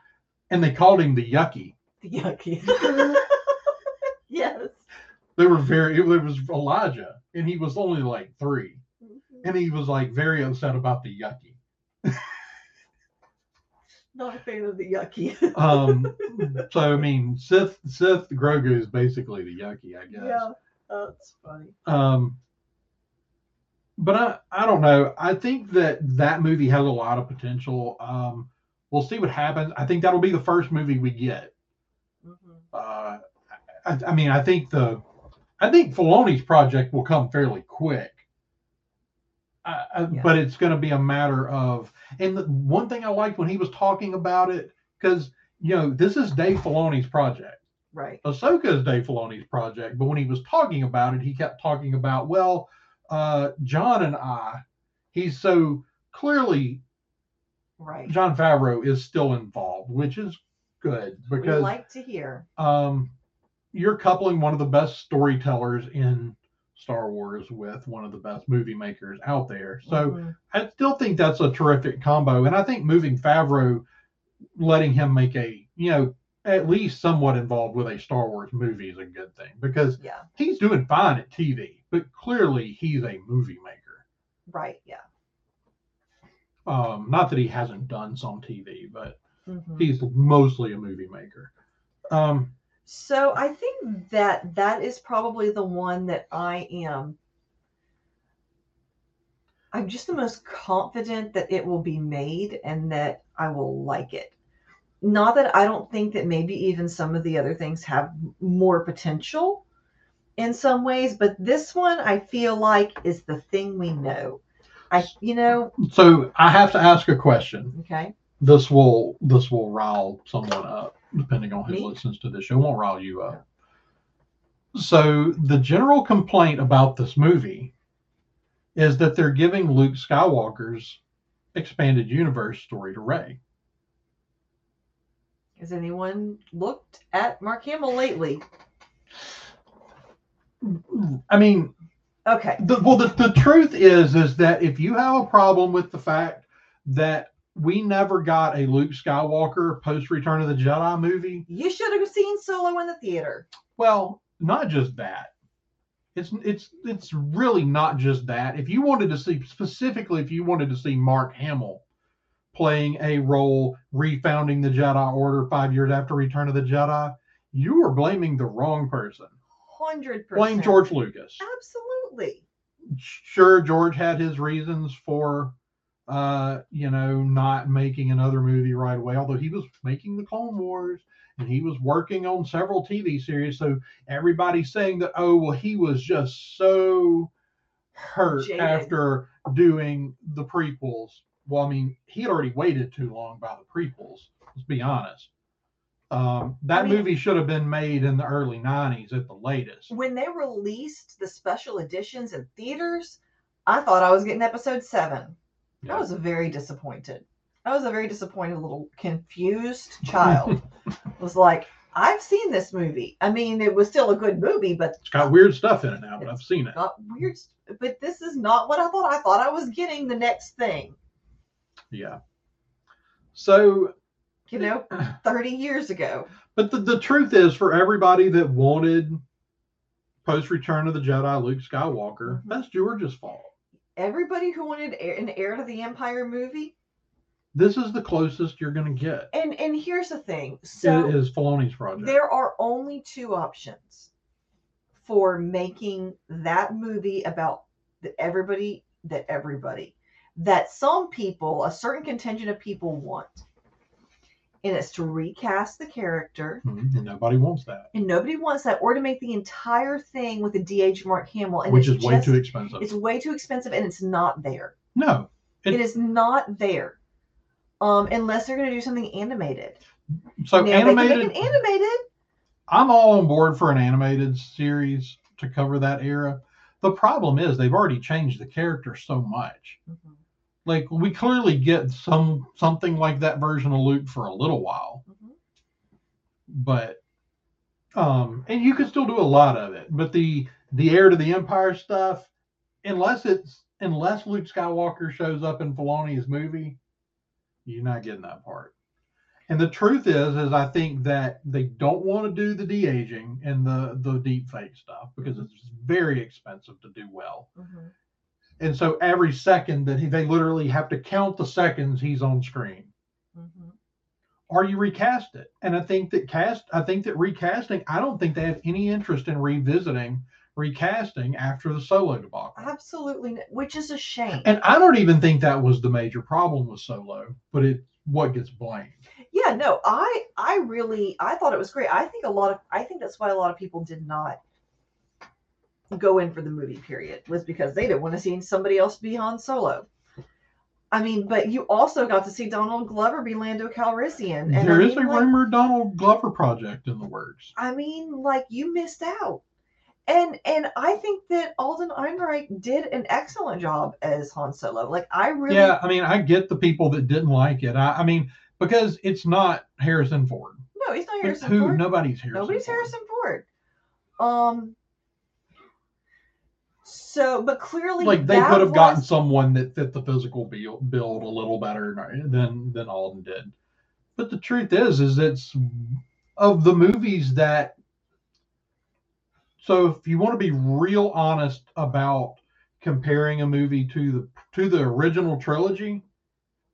and they called him the Yucky. The Yucky. (laughs) yes. They were very. It was Elijah, and he was only like three, and he was like very upset about the Yucky. Not a fan of the Yucky. Um, (laughs) so I mean, Sith Sith Grogu is basically the Yucky, I guess. yeah. That's funny. Um, but I, I don't know. I think that that movie has a lot of potential. Um, we'll see what happens. I think that'll be the first movie we get. Mhm. Uh, I, I mean, I think the, I think Filoni's project will come fairly quick. Uh, uh, Yeah. But it's going to be a matter of, and the one thing I liked when he was talking about it, because you know this is Dave Filoni's project. Right. Ahsoka is Dave Filoni's project, but when he was talking about it, he kept talking about, well, uh, John and I, he's so clearly Right. Jon Favreau is still involved, which is good because we like to hear. um, you're coupling one of the best storytellers in Star Wars with one of the best movie makers out there. So Mhm. I still think that's a terrific combo. And I think moving Favreau, letting him make a, you know, at least somewhat involved with a Star Wars movie is a good thing because yeah. he's doing fine at TV, but clearly he's a movie maker. Right. Yeah. Um, not that he hasn't done some TV, but Mhm. he's mostly a movie maker. Um, So I think that that is probably the one that I am. I'm just the most confident that it will be made and that I will like it. Not that I don't think that maybe even some of the other things have more potential in some ways, but this one I feel like is the thing we know. I, you know, so I have to ask a question. okay, This will this will rile someone up, depending on who Me? listens to this show. Won't rile you up. So the general complaint about this movie is that they're giving Luke Skywalker's expanded universe story to Ray. has anyone looked at Mark Hamill lately? I mean, Okay, the, well, the, the truth is, is that if you have a problem with the fact that we never got a Luke Skywalker post Return of the Jedi movie, you should have seen Solo in the theater. well, not just that. It's it's it's really not just that. If you wanted to see specifically, if you wanted to see Mark Hamill playing a role refounding the Jedi Order five years after Return of the Jedi, you are blaming the wrong person. Hundred percent. Blame George Lucas. Absolutely. sure george had his reasons for uh you know not making another movie right away although he was making the clone wars and he was working on several tv series so everybody's saying that oh well he was just so hurt Jaded. after doing the prequels well i mean he had already waited too long by the prequels let's be honest um, that I mean- movie should have been made in the early 90s at the latest When they released the special editions in theaters, I thought I was getting episode seven. I Yeah. was very disappointed. I was a very disappointed little confused child. (laughs) was like, I've seen this movie. I mean, it was still a good movie, but It's got weird stuff in it now, but I've seen it. got weird. But this is not what I thought. I thought I was getting the next thing. Yeah. So, You know, (clears throat) 30 years ago. but the, the truth is, for everybody that wanted post Return of the Jedi Luke Skywalker, Mhm. that's George's fault. Everybody who wanted an heir to the Empire movie. This is the closest you're going to get. And and here's the thing. So it is Filoni's project. there are only two options for making that movie about that everybody that everybody that some people, a certain contingent of people want. And it's to recast the character. Mhm, And nobody wants that, And nobody wants that, or to make the entire thing with a DH Mark Hamill. And which is way just- too expensive. It's way too expensive and it's not there. No, It- it is not there. Um, unless they're gonna do something animated. so now, animated. it animated. I'm all on board for an animated series to cover that era. The problem is they've already changed the character so much. Like we clearly get some something like that version of Luke for a little while, Mhm. but um and you can still do a lot of it. But the the heir to the empire stuff, unless it's unless Luke Skywalker shows up in Filoni's movie, you're not getting that part. And the truth is, is I think that they don't want to do the de aging and the the deep fake stuff because it's very expensive to do well. Mhm. And so every second that he, they literally have to count the seconds he's on screen. Mhm. Or you recast it. And I think that cast, I think that recasting, I don't think they have any interest in revisiting recasting after the solo debacle. Absolutely, which is a shame. And I don't even think that was the major problem with solo, but it what gets blamed. yeah, no, I I really I thought it was great. I think a lot of I think that's why a lot of people did not go in for the movie period was because they didn't want to see somebody else be Han Solo. I mean, but you also got to see Donald Glover be Lando Calrissian. And There I is a like, rumored Donald Glover project in the works. I mean, like you missed out. And and I think that Alden Ehrenreich did an excellent job as Han Solo. Like I really Yeah, I mean, I get the people that didn't like it. I, I mean, because it's not Harrison Ford. no, he's not Harrison Who? Ford. Nobody's Harrison. Nobody's Ford. Harrison Ford. Um. So, but clearly, like they could have gotten someone that fit the physical build, build a little better than than Alden did. But the truth is, is it's of the movies that. So if you want to be real honest about comparing a movie to the to the original trilogy,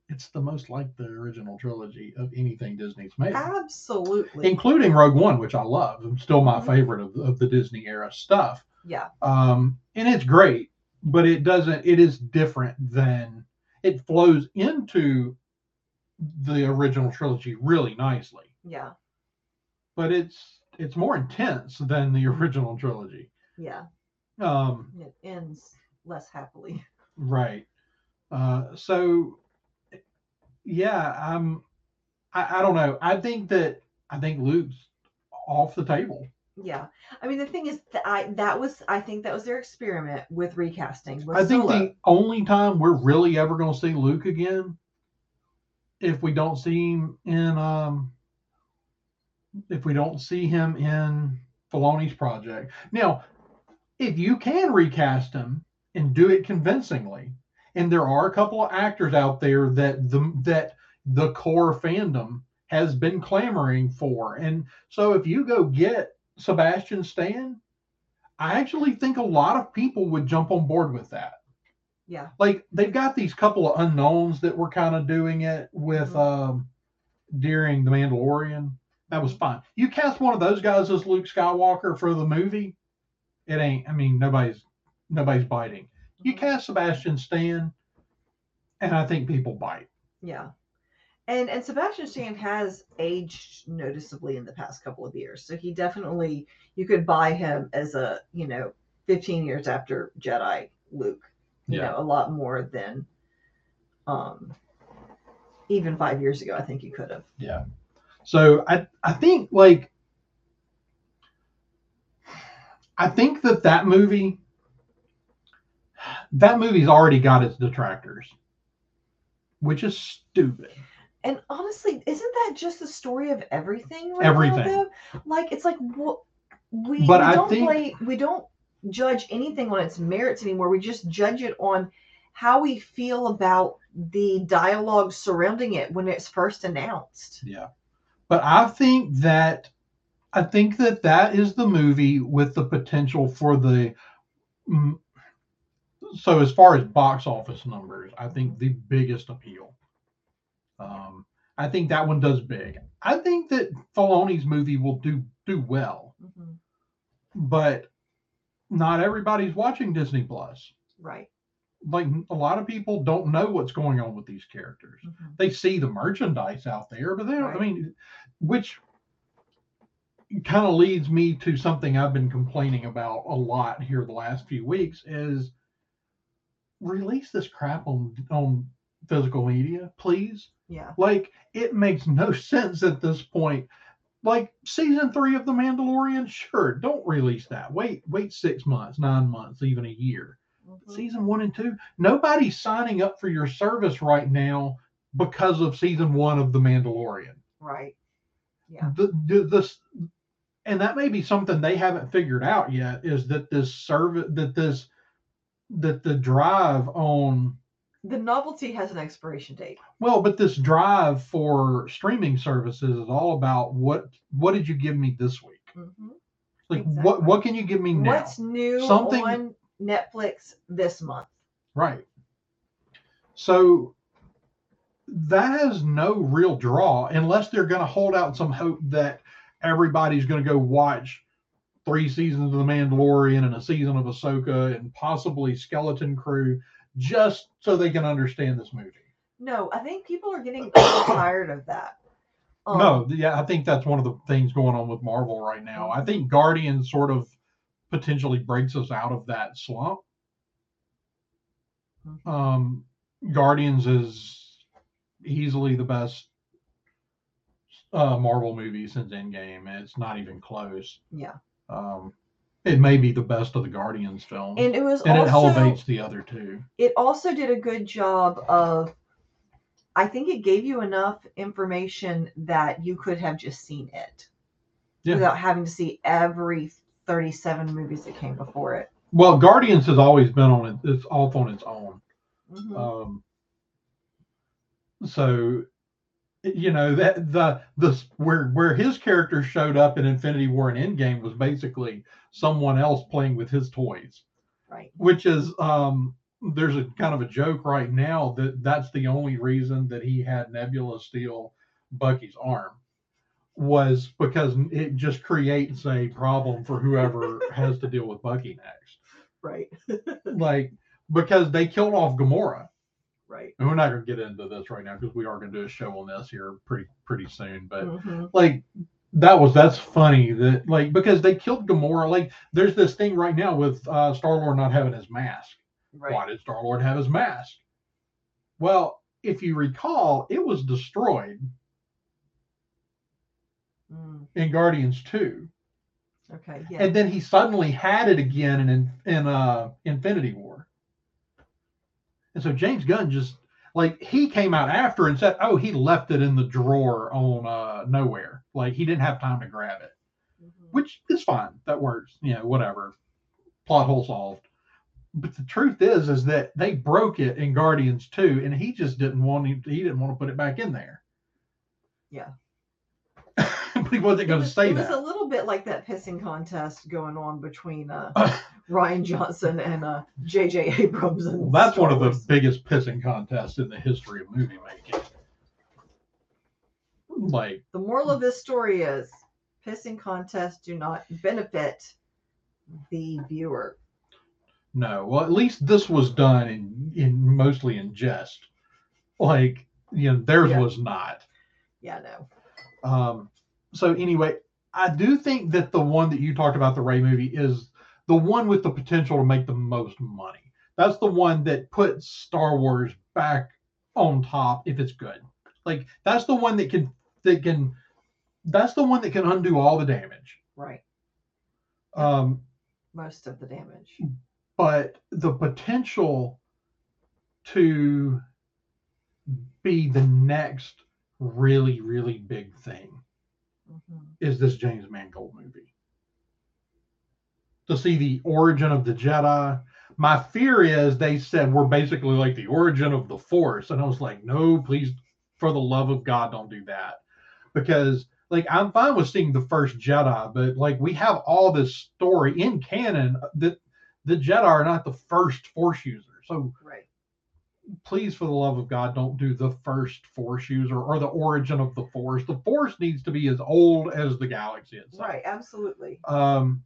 it's the most like the original trilogy of anything Disney's made, absolutely, including Rogue One, which I love. It's still my Mhm. favorite of, of the Disney era stuff yeah, um, and it's great, but it doesn't. It is different than it flows into the original trilogy really nicely, yeah, but it's it's more intense than the original trilogy. yeah. Um, It ends less happily. (laughs) right. Uh, so yeah, I'm. I, I don't know. I think that I think Luke's off the table. Yeah, I mean the thing is that I that was I think that was their experiment with recasting. With I think Solo. the only time we're really ever going to see Luke again, if we don't see him in, um, if we don't see him in Filoni's project. Now, if you can recast him and do it convincingly, and there are a couple of actors out there that the that the core fandom has been clamoring for, and so if you go get Sebastian Stan, I actually think a lot of people would jump on board with that yeah, like they've got these couple of unknowns that were kind of doing it with Mhm. um during the Mandalorian. That was fine. You cast one of those guys as Luke Skywalker for the movie, it ain't. I mean, nobody's nobody's biting. You Mhm. cast Sebastian Stan, and I think people bite. yeah. And and Sebastian Stan has aged noticeably in the past couple of years, so he definitely you could buy him as a you know 15 years after Jedi Luke. You Yeah. know, a lot more than um even five years ago. I think you could have. Yeah. So I I think like I think that that movie that movie's already got its detractors, which is stupid. And honestly, isn't that just the story of everything? Right Everything. Now. Like it's like what we, But we I don't think- play, we don't judge anything on its merits anymore. We just judge it on how we feel about the dialogue surrounding it when it's first announced. Yeah. But I think that I think that that is the movie with the potential for the mm, so as far as box office numbers, I think the biggest appeal. Um, I think that one does big. I think that Filoni's movie will do do well, Mhm. but not everybody's watching Disney Plus. Right. Like a lot of people don't know what's going on with these characters. Mhm. They see the merchandise out there, but they don't. I mean, which kind of leads me to something I've been complaining about a lot here the last few weeks is release this crap on on physical media, please. Yeah. Like it makes no sense at this point. Like season three of The Mandalorian, sure, don't release that. Wait, wait six months, nine months, even a year. Mhm. Season one and two, nobody's signing up for your service right now because of season one of The Mandalorian. Right. Yeah. The, the this and that may be something they haven't figured out yet is that this service that this that the drive on The novelty has an expiration date. Well, but this drive for streaming services is all about what what did you give me this week? Mhm. Like what what can you give me now? What's new Something- on Netflix this month? Right. So that has no real draw unless they're going to hold out some hope that everybody's going to go watch three seasons of The Mandalorian and a season of Ahsoka and possibly Skeleton Crew just so they can understand this movie. No, I think people are getting (coughs) tired of that. Um, no, yeah, I think that's one of the things going on with Marvel right now. I think Guardians sort of potentially breaks us out of that slump. Mhm. Um, Guardians is easily the best uh, Marvel movie since Endgame. And it's not even close. Yeah. Um, it may be the best of the Guardians films, And it was and it elevates the other two. it also did a good job of I think it gave you enough information that you could have just seen it Yeah. without having to see every 37 movies that came before it. Well, Guardians has always been on it. It's off on its own. Mhm. Um, so you know that the the where where his character showed up in Infinity War and Endgame was basically someone else playing with his toys, right. which is um there's a kind of a joke right now that that's the only reason that he had Nebula steal Bucky's arm was because it just creates a problem for whoever (laughs) has to deal with Bucky next. Right. (laughs) Like because they killed off Gamora. Right. And we're not going to get into this right now because we are going to do a show on this here pretty pretty soon. But Mhm. like that was that's funny that like because they killed Gamora. Like there's this thing right now with uh, Star Lord not having his mask. Right. Why did Star Lord have his mask? Well, if you recall, it was destroyed Mm, in Guardians Two, okay. Yeah. and then he suddenly had it again in in, in uh, Infinity War. And so James Gunn just like he came out after and said, "Oh, he left it in the drawer on uh, nowhere. Like he didn't have time to grab it." Mhm. which is fine. That works. You know, whatever. Plot hole solved. But the truth is, is that they broke it in Guardians 2, and he just didn't want to, he didn't want to put it back in there. Yeah. (laughs) but he wasn't going to was, say it was a little bit like that pissing contest going on between uh, (laughs) Rian Johnson and uh, J.J. Abrams. And Well, that's one Star of the biggest pissing contests in the history of movie making. Like, The moral of this story is pissing contests do not benefit the viewer. no. Well, at least this was done in, in mostly in jest. Like, you know, theirs Yeah. was not. Yeah, no. Um, so anyway, I do think that the one that you talked about, the Rey movie, is the one with the potential to make the most money. That's the one that puts Star Wars back on top if it's good. Like that's the one that can that can that's the one that can undo all the damage. Right. Um, Most of the damage. but the potential to be the next really really big thing Mhm. is this James Mangold movie. To see the origin of the Jedi. My fear is they said we're basically like the origin of the Force. And I was like, no, please, for the love of God, don't do that. Because, like, I'm fine with seeing the first Jedi, but, like, we have all this story in canon that the Jedi are not the first Force user. So, Right. please, for the love of God, don't do the first Force user or the origin of the Force. The Force needs to be as old as the galaxy itself. Right. Absolutely. Um,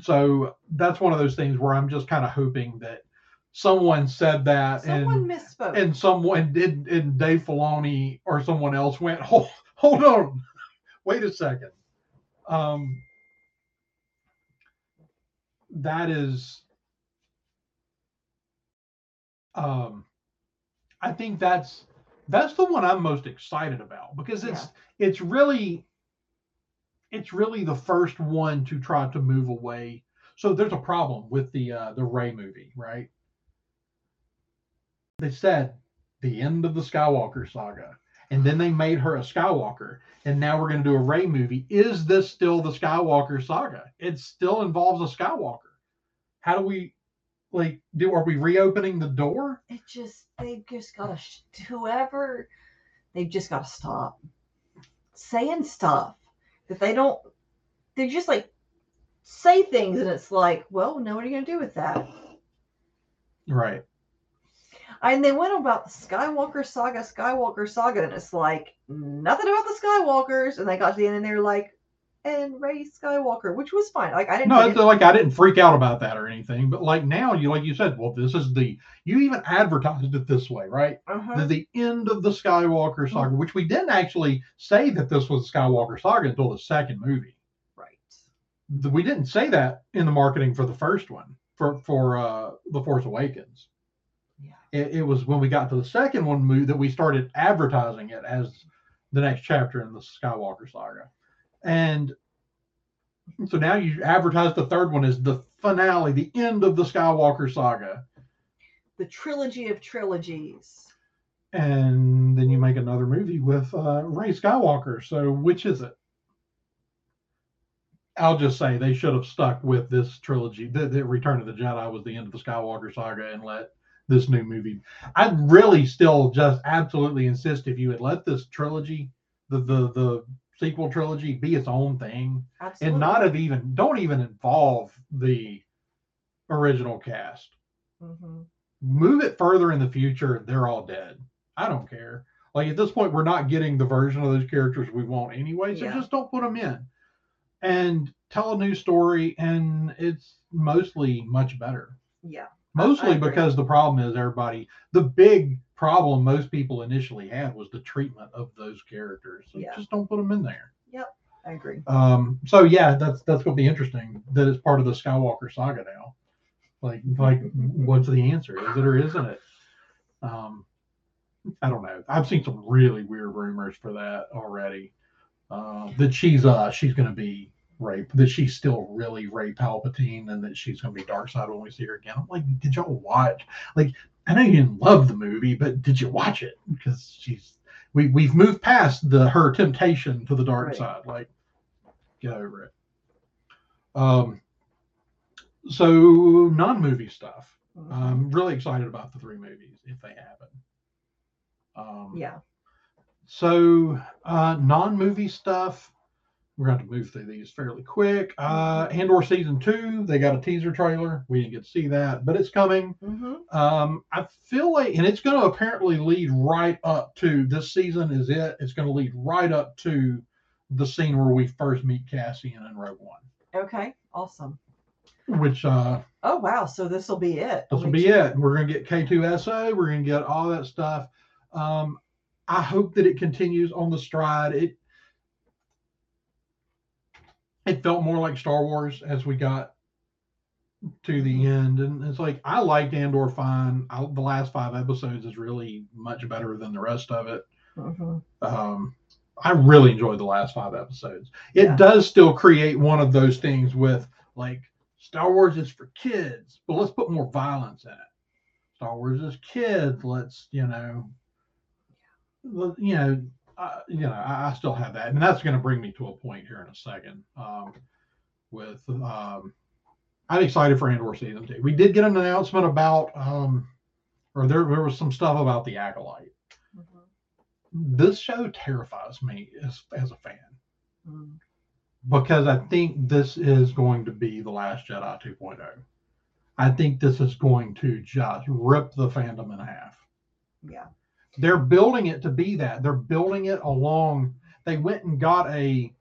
so that's one of those things where I'm just kind of hoping that someone said that Someone and misspoke. and someone did and Dave Filoni or someone else went, (laughs) hold, hold on, wait a second. Um, that is, um, I think that's that's the one I'm most excited about because it's it's really it's really the first one to try to move away. So there's a problem with the uh, the Rey movie, right? They said the end of the Skywalker saga, and then they made her a Skywalker, and now we're going to do a Rey movie. Is this still the Skywalker saga? It still involves a Skywalker. How do we like do? Are we reopening the door? it just they just gotta sh- whoever they've just gotta stop saying stuff that they don't they just like say things and it's like well now what are you gonna do with that Right. And they went about the skywalker saga skywalker saga and it's like nothing about the skywalkers and they got to the end and they're like and Rey skywalker which was fine like i didn't No, like I didn't freak out about that or anything, but like now you like you said, well, this is the you even advertised it this way, right? uh-huh. The, the end of the Skywalker saga, which we didn't actually say that this was the Skywalker saga until the second movie. right The- We didn't say that in the marketing for the first one for for uh the Force Awakens. It, it was when we got to the second one movie that we started advertising it as the next chapter in the Skywalker saga. And so now you advertise the third one as the finale, the end of the Skywalker saga. the trilogy of trilogies And then you make another movie with uh, Rey Skywalker. So which is it? I'll just say they should have stuck with this trilogy. The, the Return of the Jedi was the end of the Skywalker saga and let this new movie. I'd really still just absolutely insist if you had let this trilogy, the the the sequel trilogy, be its own thing absolutely and not have even don't even involve the original cast. hmm Move it further in the future, they're all dead. I don't care. Like at this point, we're not getting the version of those characters we want anyway, so Yeah. just don't put them in and tell a new story, and it's mostly much better. Yeah Mostly agree. because the problem is everybody. The big problem most people initially had was the treatment of those characters. So Yeah. just don't put them in there. Yep. I agree Um, so yeah, that's that's gonna be interesting. That it's part of the Skywalker saga now. Like like what's the answer? Is it or isn't it? Um, I don't know. I've seen some really weird rumors for that already. Uh, that she's uh she's gonna be Rey, that she's still really Rey Palpatine, and that she's gonna be Dark Side when we see her again. I'm like, did y'all watch? Like, I know you didn't love the movie, but did you watch it? Because she's we we've moved past the her temptation to the dark Right. side. Like, get over it. Um, so non-movie stuff. Mhm. I'm really excited about the three movies if they happen. Um, yeah So uh, non-movie stuff. We're going to move through these fairly quick. Uh, Andor season two. They got a teaser trailer. We didn't get to see that, but it's coming. hmm Um, I feel like, and it's going to apparently lead right up to this season. Is it? It's going to lead right up to the scene where we first meet Cassian in Rogue One, okay awesome which uh, Oh wow! So this will be it. this will be it. We're going to get K2SO. We're going to get all that stuff. Um, I hope that it continues on the stride. It it felt more like Star Wars as we got to the end, and it's like I liked Andor fine. I, the last five episodes is really much better than the rest of it. Mhm. Um, I really enjoyed the last five episodes. It Yeah. does still create one of those things with like Star Wars is for kids, but let's put more violence in it. Star Wars is kids. Let's you know, you know, uh, you know. I, I still have that, and that's going to bring me to a point here in a second. Um, with um, I'm excited for Andor season two. We did get an announcement about, um, or there there was some stuff about the acolyte Mhm. this show terrifies me as as a fan Mm. because I think this is going to be the last Jedi 2.0. I think this is going to just rip the fandom in half. Yeah. They're building it to be that. They're building it along. They went and got a.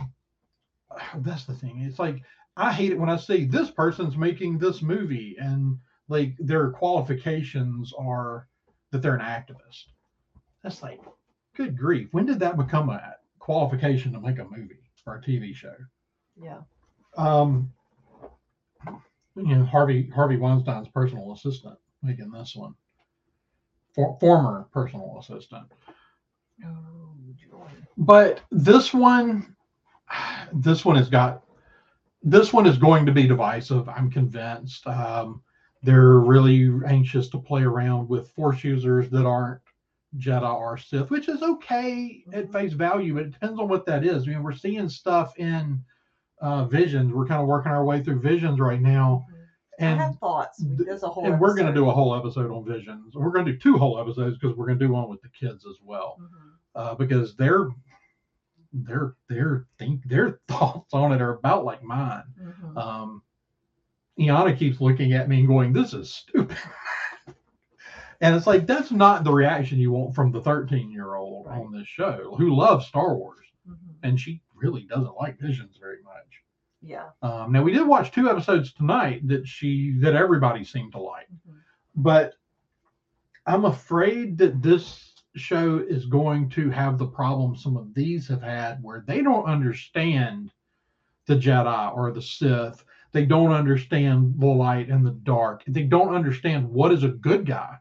(sighs) That's the thing. It's like I hate it when I see this person's making this movie and like their qualifications are that they're an activist. That's like, good grief. When did that become a qualification to make a movie or a TV show? Yeah. Um, you know, Harvey Harvey Weinstein's personal assistant making this one. For, former personal assistant. Oh, joy. But this one, this one has got, this one is going to be divisive. I'm convinced. Um, they're really anxious to play around with force users that aren't Jedi or Sith, which is okay at Mhm. face value, but it depends on what that is. I mean, we're seeing stuff in uh, Visions. We're kind of working our way through Visions right now, I have thoughts. th- There's a whole. and we're going to do a whole episode on Visions. We're going to do two whole episodes because we're going to do one with the kids as well Mhm. uh, because their their their think their (laughs) thoughts on it are about like mine. Mhm. Um, Iana keeps looking at me and going, "This is stupid," (laughs) and it's like that's not the reaction you want from the 13 year old Right. on this show who loves Star Wars, Mhm. and she really doesn't like Visions very much. Yeah. Um, now we did watch two episodes tonight that she that everybody seemed to like Mhm. but I'm afraid that this show is going to have the problem some of these have had where they don't understand the Jedi or the Sith. They don't understand the light and the dark. They don't understand what is a good guy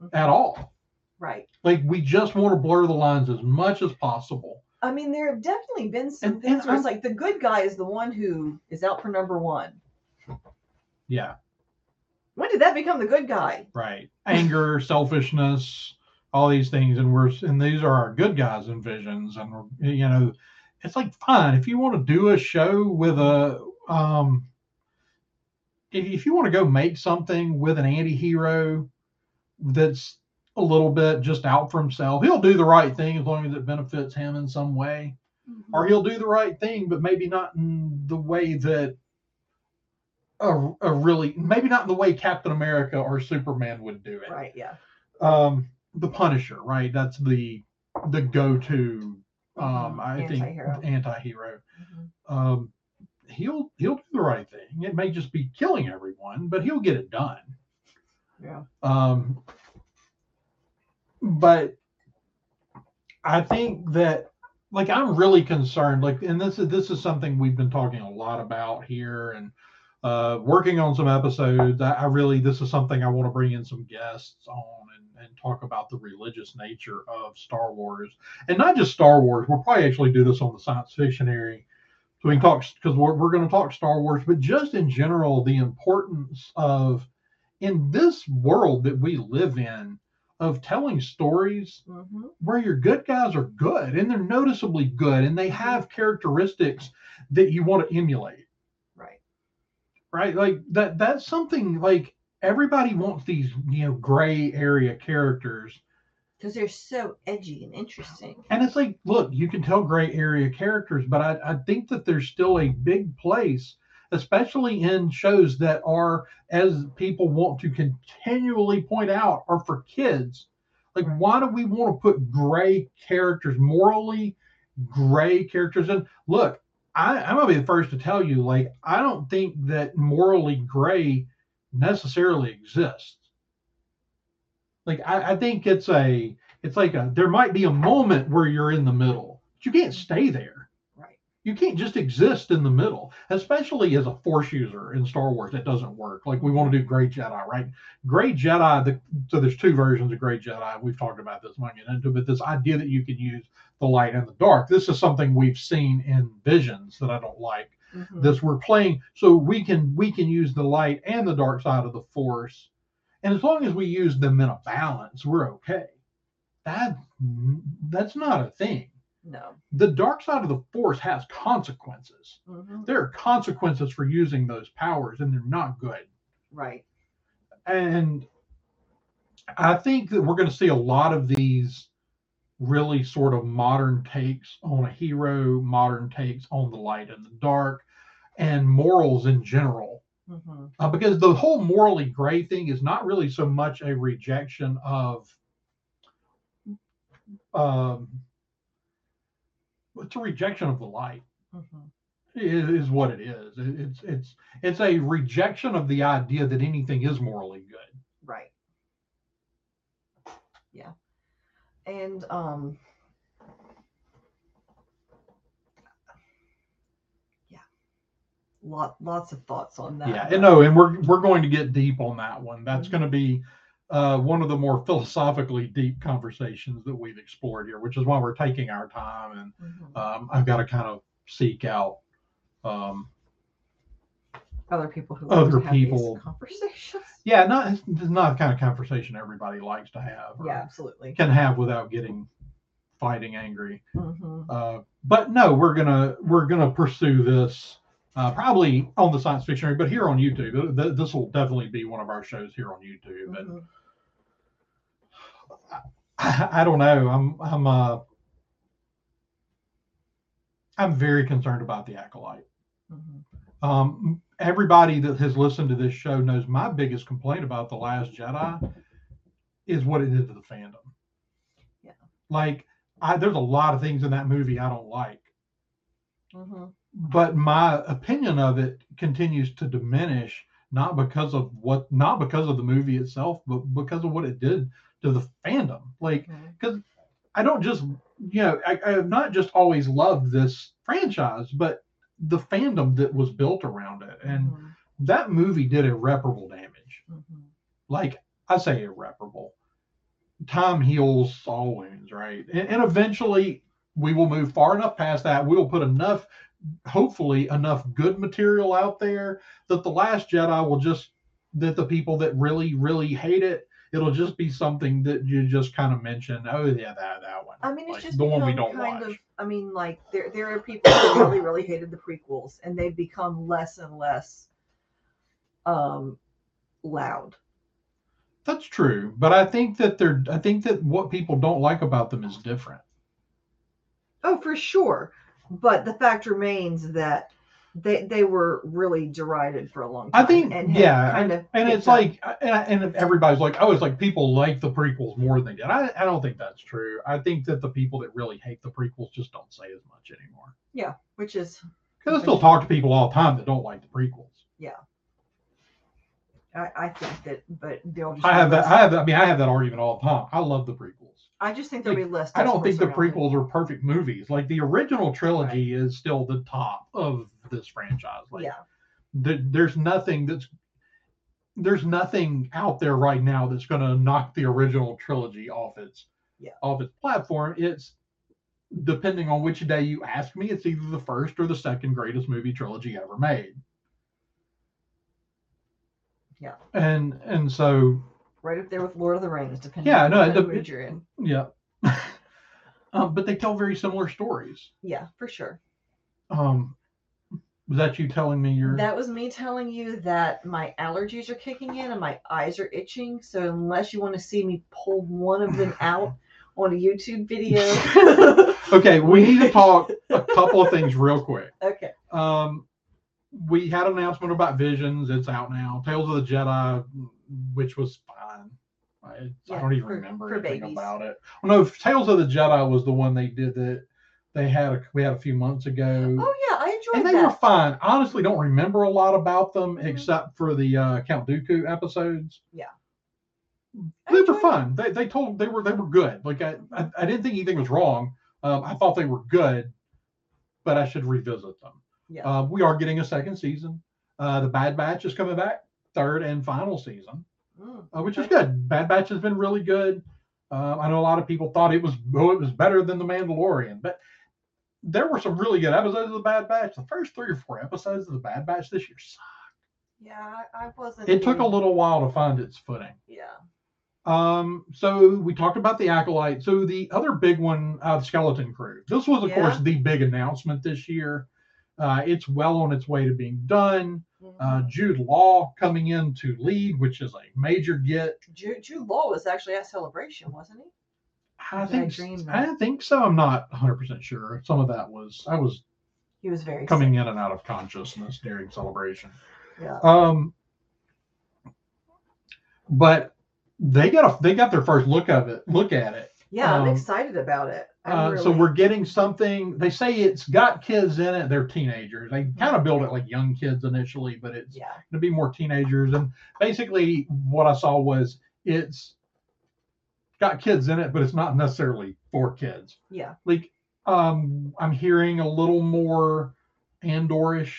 Mhm. at all. Right. Like we just want to blur the lines as much as possible. I mean, there have definitely been some And- things and where it's like the good guy is the one who is out for number one. Yeah, When did that become the good guy? right. Anger, (laughs) selfishness, all these things, and we're and these are our good guys in visions, and we're you know, it's like fine if you want to do a show with a um, if, if you want to go make something with an anti-hero that's a little bit just out for himself, he'll do the right thing as long as it benefits him in some way, or he'll do the right thing, but maybe not in the way that a, a really maybe not in the way Captain America or Superman would do it. Right. Yeah. Um, the Punisher, right? That's the the go-to. Um, Mhm. I Anti-hero. think anti-hero. Mhm. Um, he'll he'll do the right thing. It may just be killing everyone, but he'll get it done. Yeah. Um, but I think that like I'm really concerned. Like, and this is this is something we've been talking a lot about here, and uh, working on some episodes. I, I really this is something I want to bring in some guests on and, and talk about the religious nature of Star Wars, and not just Star Wars. We'll probably actually do this on the science fictionary. So we can talk because we're, we're going to talk Star Wars, but just in general, the importance of in this world that we live in of telling stories Mhm. where your good guys are good and they're noticeably good and they have characteristics that you want to emulate Right. right like that that's something like everybody wants these you know gray area characters Because they're so edgy and interesting. and it's like look you can tell gray area characters but i, I think that there's still a big place especially in shows that are as people want to continually point out are for kids like Right. why do we want to put gray characters morally gray characters in look I, i'm gonna be the first to tell you like i don't think that morally gray necessarily exists like I, I think it's a it's like a there might be a moment where you're in the middle but you can't stay there. You can't just exist in the middle especially as a force user in star wars that doesn't work. Like we want to do great jedi right? Great jedi the, so there's two versions of great jedi. We've talked about this might get into but this idea that you can use the light and the dark this is something we've seen in visions that i don't like. Mhm. this we're playing so we can we can use the light and the dark side of the force and as long as we use them in a balance we're okay. That that's not a thing No. the dark side of the force has consequences Mhm. there are consequences for using those powers and they're not good Right. and i think that we're going to see a lot of these really sort of modern takes on a hero modern takes on the light and the dark and morals in general hmm uh, because the whole morally gray thing is not really so much a rejection of um it's a rejection of the light hmm is, what it is. It's it's it's a rejection of the idea that anything is morally good. Right. Yeah. And um yeah. Lot lots of thoughts on that. yeah, and no, and we're we're going to get deep on that one. That's Mhm. going to be uh, one of the more philosophically deep conversations that we've explored here, which is why we're taking our time. And Mhm. um, I've got to kind of seek out um, other people who other like to have these people. conversations. (laughs) yeah, not it's not the kind of conversation everybody likes to have. or Yeah, absolutely. can have without getting fighting angry. hmm Uh, but no, we're gonna we're gonna pursue this uh, probably on the science fiction, but here on YouTube. Th- This will definitely be one of our shows here on YouTube. And Mhm. I, (laughs) I don't know. I'm I'm uh I'm very concerned about the acolyte. Mhm. Um, everybody that has listened to this show knows my biggest complaint about the Last Jedi is what it did to the fandom. Yeah. Like, I there's a lot of things in that movie I don't like, Mhm. but my opinion of it continues to diminish not because of what not because of the movie itself, but because of what it did to the fandom. Like, Mhm. I don't just, you know, I, I have not just always loved this franchise, but the fandom that was built around it. And Mhm. that movie did irreparable damage. Mhm. Like I say, irreparable. Time heals all wounds, right? And, and eventually we will move far enough past that. We'll put enough, hopefully, enough good material out there that the Last Jedi will just, that the people that really, really hate it, it'll just be something that you just kind of mention. Oh, yeah, that, that one. I mean, it's Like, just the one we don't kind watch. of. I mean, like there there are people who really really hated the prequels, and they've become less and less um loud. That's true, but I think that they're. I think that what people don't like about them is different. Oh, for sure. But the fact remains that they they were really derided for a long time. I think, and yeah, kind of and it's up- like, and, and everybody's like, oh, it's like people like the prequels more than they did. I, I don't think that's true. I think that the people that really hate the prequels just don't say as much anymore. Yeah, which is Because I still talk to people all the time that don't like the prequels. Yeah. I, I think that, but they'll just I have that. I have. that- I mean, I have that argument all the time. I love the prequels. I just think there'll like, be less. I don't think the discourse around it. prequels are perfect movies. Like the original trilogy is still the top of this franchise. Like, yeah, th- there's nothing that's there's nothing out there right now that's going to knock the original trilogy off its Yeah. off its platform. It's depending on which day you ask me, it's either the first or the second greatest movie trilogy ever made. Yeah. And and so right up there with Lord of the Rings, depending. Yeah, on no, it mood you're in. yeah. (laughs) um, but they tell very similar stories. Yeah, for sure. Um, was that you telling me your That was me telling you that my allergies are kicking in and my eyes are itching. So unless you want to see me pull one of them out (laughs) on a YouTube video, (laughs) Okay, we need to talk a couple of things real quick. okay. Um, we had an announcement about Visions. It's out now. Tales of the Jedi, which was I, I don't even for- remember for anything babies. about it. Well, no, Tales of the Jedi was the one they did that they had a, we had a few months ago. Oh yeah, I enjoyed and they that. were fine. Honestly, don't remember a lot about them Mhm. except for the uh, Count Dooku episodes. I They were it. fun. They, they told they were they were good. Like I, I, I didn't think anything was wrong. Um, I thought they were good, but I should revisit them. Yeah. Uh, we are getting a second season. Uh, the Bad Batch is coming back, third and final season, Mm, uh, which is good. Bad Batch has been really good. Uh, I know a lot of people thought it was oh, it was better than the Mandalorian, but there were some really good episodes of the Bad Batch. The first three or four episodes of the Bad Batch this year sucked. Yeah, I, I wasn't. It took a little while to find its footing. Yeah. Um, so we talked about the acolyte. So the other big one, uh, Skeleton Crew. This was, of Yeah. course, the big announcement this year. Uh, it's well on its way to being done. Uh, Mhm. Jude Law coming in to lead, which is a major get. Jude, Jude Law was actually at Celebration, wasn't he? I I think dream I think so. I'm not 100 percent sure. Some of that was I was He was very coming sick. in and out of consciousness during celebration. Yeah. Um, but they got a they got their first look of it, look at it, Yeah, I'm Um, excited about it. Uh, really, So we're getting something. They say it's got kids in it. They're teenagers. They kind of build it like young kids initially, but it's yeah, to be more teenagers. And basically, what I saw was it's got kids in it, but it's not necessarily for kids. yeah, Like um, I'm hearing a little more Andorish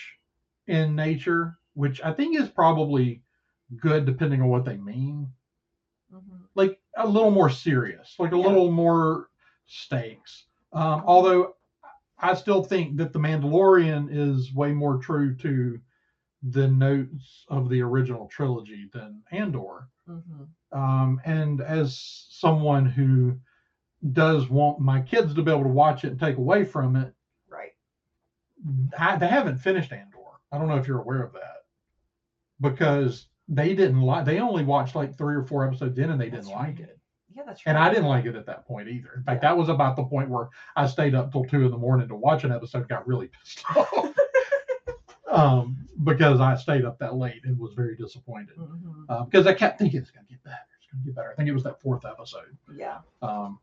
in nature, which I think is probably good depending on what they mean. mhm, Like a little more serious, like a Yeah. little more stakes. Um, although I still think that the Mandalorian is way more true to the notes of the original trilogy than Andor. mhm. Um, and as someone who does want my kids to be able to watch it and take away from it, right. I, they haven't finished Andor. I don't know if you're aware of that because they didn't like. They only watched like three or four episodes in, and they didn't like it. Yeah, that's right. And I didn't like it at that point either. In fact, Yeah. that was about the point where I stayed up till two in the morning to watch an episode. Got really pissed (laughs) off (laughs) um, because I stayed up that late and was very disappointed Mhm. uh, because I kept thinking it's going to get better. It's going to get better. I think it was that fourth episode. Yeah. Um,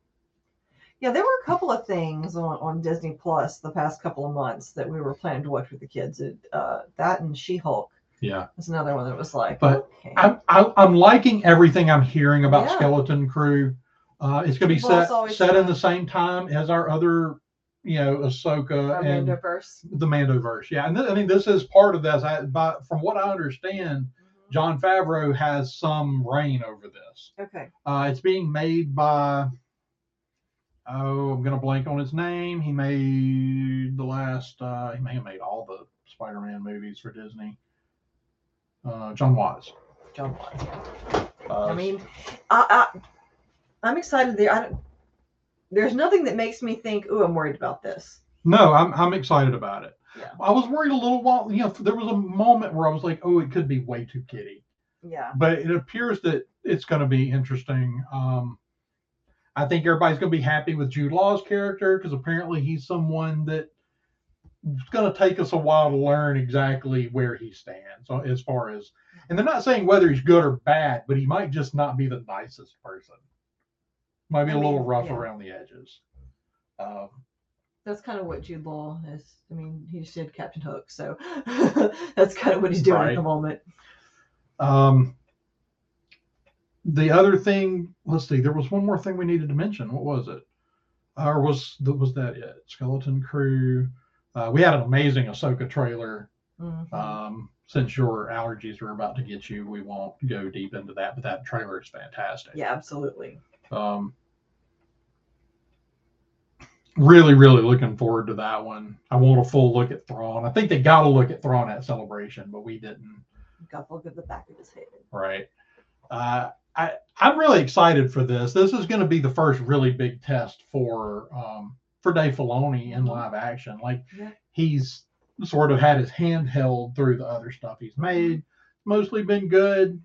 Yeah, there were a couple of things on, on Disney Plus the past couple of months that we were planning to watch with the kids. It, uh, that and She Hulk yeah, was another one that was like, But okay. I'm, I'm I'm liking everything I'm hearing about Yeah. Skeleton Crew. Uh, it's going to be Well, set set in the same time as our other, you know, Ahsoka Our and Mandoverse. the Mandoverse. Yeah, and th- I mean this is part of this. I, but from what I understand, Mhm. Jon Favreau has some reign over this. Okay. Uh, it's being made by. Oh, I'm gonna blank on his name. He made the last. Uh, he may have made all the Spider-Man movies for Disney. Uh, Jon Watts. Jon Watts. Uh, I mean, I, I I'm excited there. I don't, there's nothing that makes me think, "Ooh, I'm worried about this." no, I'm I'm excited about it. Yeah. I was worried a little while. You know, there was a moment where I was like, oh, it could be way too kiddie. Yeah. but it appears that it's going to be interesting. Um, I think everybody's going to be happy with Jude Law's character because apparently he's someone that it's going to take us a while to learn exactly where he stands uh, as far as, and they're not saying whether he's good or bad, but he might just not be the nicest person. Might be I a little rough yeah. around the edges. Um, That's kind of what Jude Law is. I mean, he just did Captain Hook, so (laughs) that's kind of what he's doing at the moment. Um, the other thing, let's see, there was one more thing we needed to mention. What was it? Or was that was that it? Skeleton Crew. Uh, we had an amazing Ahsoka trailer. Mhm. Um, since your allergies are about to get you, we won't go deep into that, but that trailer is fantastic. yeah, absolutely. Um, really, really looking forward to that one. I want a full look at Thrawn. I think they got to look at Thrawn at Celebration, but we didn't. Got to look at the back of his head. right? Uh, I I'm really excited for this. This is going to be the first really big test for um, for Dave Filoni in Mhm. live action. Like Yeah. he's sort of had his hand held through the other stuff he's made. Mostly been good.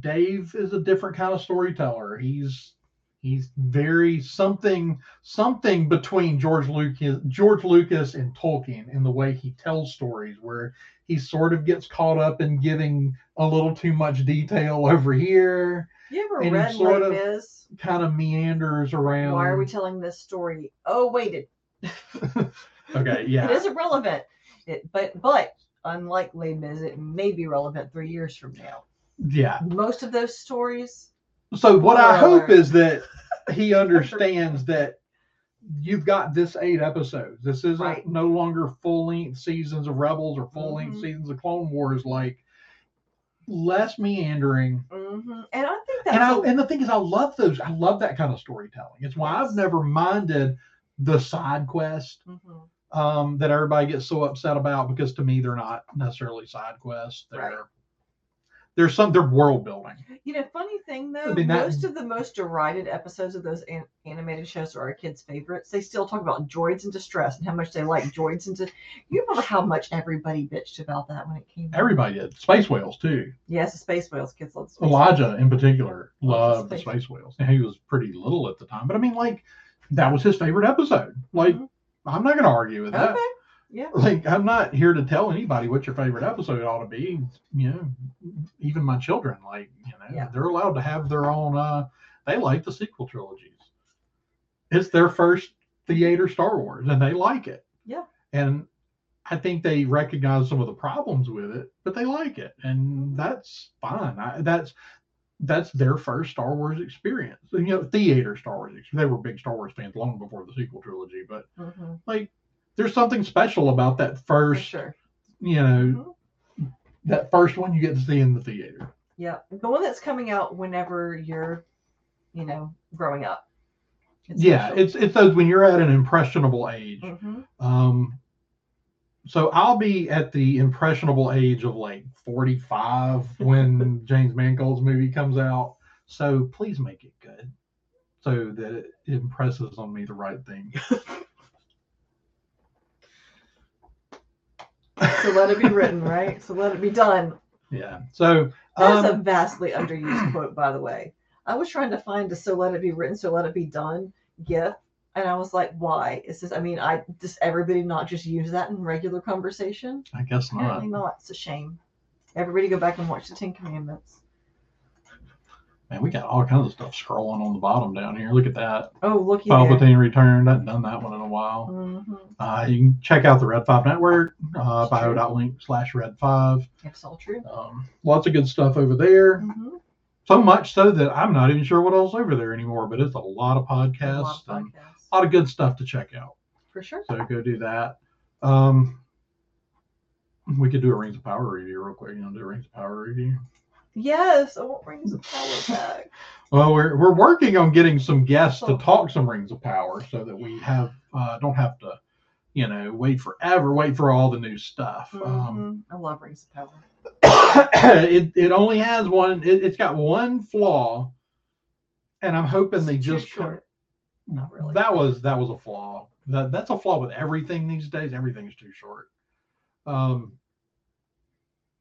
Dave is a different kind of storyteller. He's he's very something something between George Lucas George Lucas and Tolkien in the way he tells stories where he sort of gets caught up in giving a little too much detail (laughs) over here, You ever And read sort of- Mis? kind of meanders around. Why are we telling this story? Oh, wait, it, (laughs) okay, it yeah. is irrelevant. It, but but unlike Les Mis, it may be relevant three years from now. Yeah. Most of those stories, So what I hope is that he (laughs) understands that you've got this eight episodes. This isn't Right. no longer full length seasons of Rebels or full length Mhm. seasons of Clone Wars. Like less meandering. hmm and I think that's And I and the thing is, I love those. I love that kind of storytelling. It's why Yes. I've never minded the side quest Mhm. um, that everybody gets so upset about because to me they're not necessarily side quests. They're Right. There's some they're world building. You know, funny thing though, mean, that- most of the most derided episodes of those an- animated shows are our kids' favorites. They still talk about droids in distress and how much they like droids in. Di- you remember how much everybody bitched about that when it came out? Everybody did. Space whales too. Yes, the space whales. Kids love Elijah in particular loved the space space whales. And he was pretty little at the time, but I mean, like that was his favorite episode. Like Mhm. I'm not going to argue with whales. that. Okay. Yeah. Like I'm not here to tell anybody what your favorite episode ought to be. You know, even my children, like you know, Yeah. they're allowed to have their own. uh They like the sequel trilogies. it's their first theater Star Wars, and they like it. Yeah. And I think they recognize some of the problems with it, but they like it, and that's fine. I, that's that's their first Star Wars experience. You know, theater Star Wars. They were big Star Wars fans long before the sequel trilogy, but Mhm, like, there's something special about that first. sure. You know, Mhm. that first one you get to see in the theater. Yeah. The one that's coming out whenever you're, you know, growing up. Yeah, it's it's those when you're at an impressionable age. hmm Um, so I'll be at the impressionable age of like 45 (laughs) when James Mangold's movie comes out. So please make it good, so that it impresses on me the right thing. (laughs) So let it be written, (laughs) right? So let it be done. yeah. So That's a um, vastly underused quote, by the way. I was trying to find a "So let it be written, so let it be done" gif, and I was like, "Why is this?" I mean, I just everybody not just use that in regular conversation. I guess not. Apparently not. It's a shame. Everybody go back and watch the Ten Commandments. Man, we got all kinds of stuff scrolling on the bottom down here. Look at that. Oh, looky there. Palpatine return. I haven't done that one in a while. hmm Uh, you can check out the Red Five Network, uh, bio.link slash Red Five. It's all true. Um, lots of good stuff over there. hmm So much so that I'm not even sure what else over there anymore. But it's a lot of podcasts. A lot of and podcasts. a lot of good stuff to check out. For sure. So go do that. Um, we could do a Rings of Power review real quick. You know, do a Rings of Power review. Yes, I want rings of power back. (laughs) Well, we're we're working on getting some guests to talk some Rings of Power, so that we have uh, don't have to, you know, wait forever, wait for all the new stuff. Um, Mhm. I love rings of power. (coughs) it it only has one. It, it's got one flaw, and I'm hoping they It's too just short. Not really. that was that was a flaw. That that's a flaw with everything these days. Everything's too short. Um,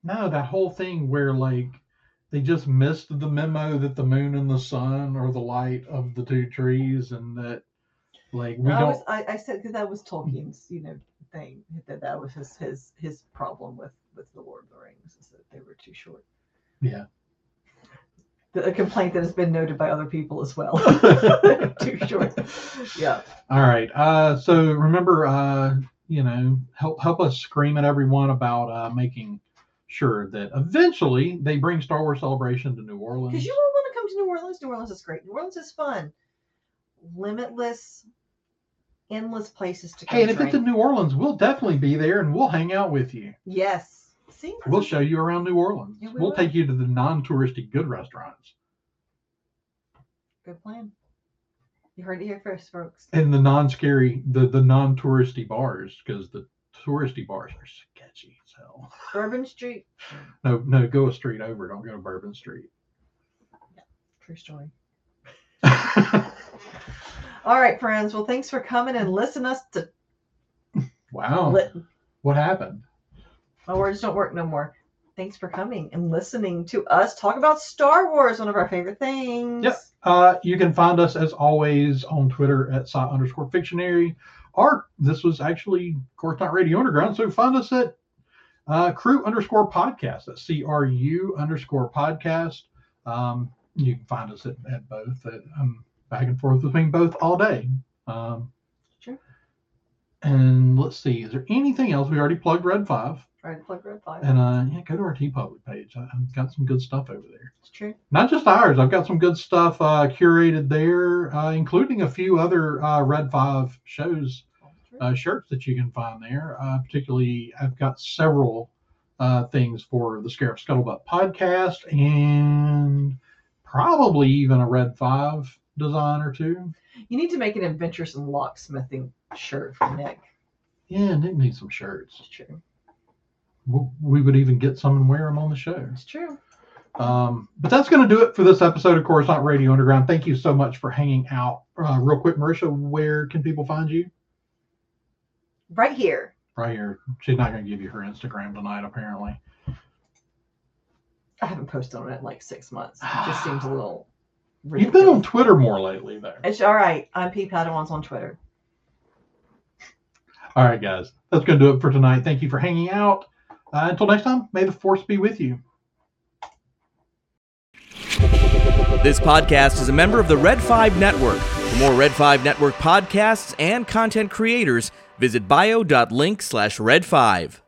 no, that whole thing where like they just missed the memo that the moon and the sun are the light of the two trees, and that like we I, don't. was, I, I said because that was Tolkien's, you know, thing that that was his his his problem with with the Lord of the Rings is that they were too short. Yeah. The, a complaint that has been noted by other people as well. (laughs) (laughs) too short. Yeah. All right. Uh, so remember, uh, you know, help help us scream at everyone about uh, making sure that eventually they bring Star Wars Celebration to New Orleans. Because you all want to come to New Orleans. New Orleans is great. New Orleans is fun. Limitless, endless places to go. Hey, and if it's in New Orleans, we'll definitely be there and we'll hang out with you. yes. See, We'll show you around New Orleans. Yeah, we we'll will. take you to the non-touristy good restaurants Good plan. You heard it here first, folks. and the non-scary, the the non-touristy bars because the touristy bars are hell. Bourbon Street. No, no, go a street over. Don't go to Bourbon Street. True story. (laughs) All right, friends. Well, thanks for coming and listen us to. wow. Li- What happened? my words don't work no more. Thanks for coming and listening to us talk about Star Wars, one of our favorite things. Yep. Uh, you can find us as always on Twitter at sci underscore fictionary. Or this was actually of Coruscant Radio Underground. So find us at uh, crew underscore podcast. That's C R U underscore podcast. Um, you can find us at, at both. I'm back and forth between both all day. Um, Sure. And let's see, is there anything else? We already plugged Red 5. Try to plug Red Five. And uh, yeah, go to our TeePublic page. I, I've got some good stuff over there It's true. not just ours. I've got some good stuff uh, curated there, uh, including a few other uh, Red Five shows. Uh, shirts that you can find there. Uh, particularly, I've got several uh, things for the Scarab Scuttlebutt podcast and probably even a Red Five design or two. you need to make an adventures in locksmithing shirt for Nick. Yeah, Nick needs some shirts. It's true. We- would even get some and wear them on the show. It's true. Um, but that's going to do it for this episode of Course Coruscant Radio Underground. Thank you so much for hanging out. Uh, real quick, Merisha, where can people find you? Right here. Right here. She's not going to give you her Instagram tonight, apparently. I haven't posted on it in like six months. It just seems a (sighs) little. You've been on. Twitter more lately, though. It's all right. I'm P Padawans on Twitter. All right, guys. That's going to do it for tonight. Thank you for hanging out. Uh, until next time, may the force be with you. This podcast is a member of the Red 5 Network. For more Red 5 Network podcasts and content creators, visit bio.link slash red 5.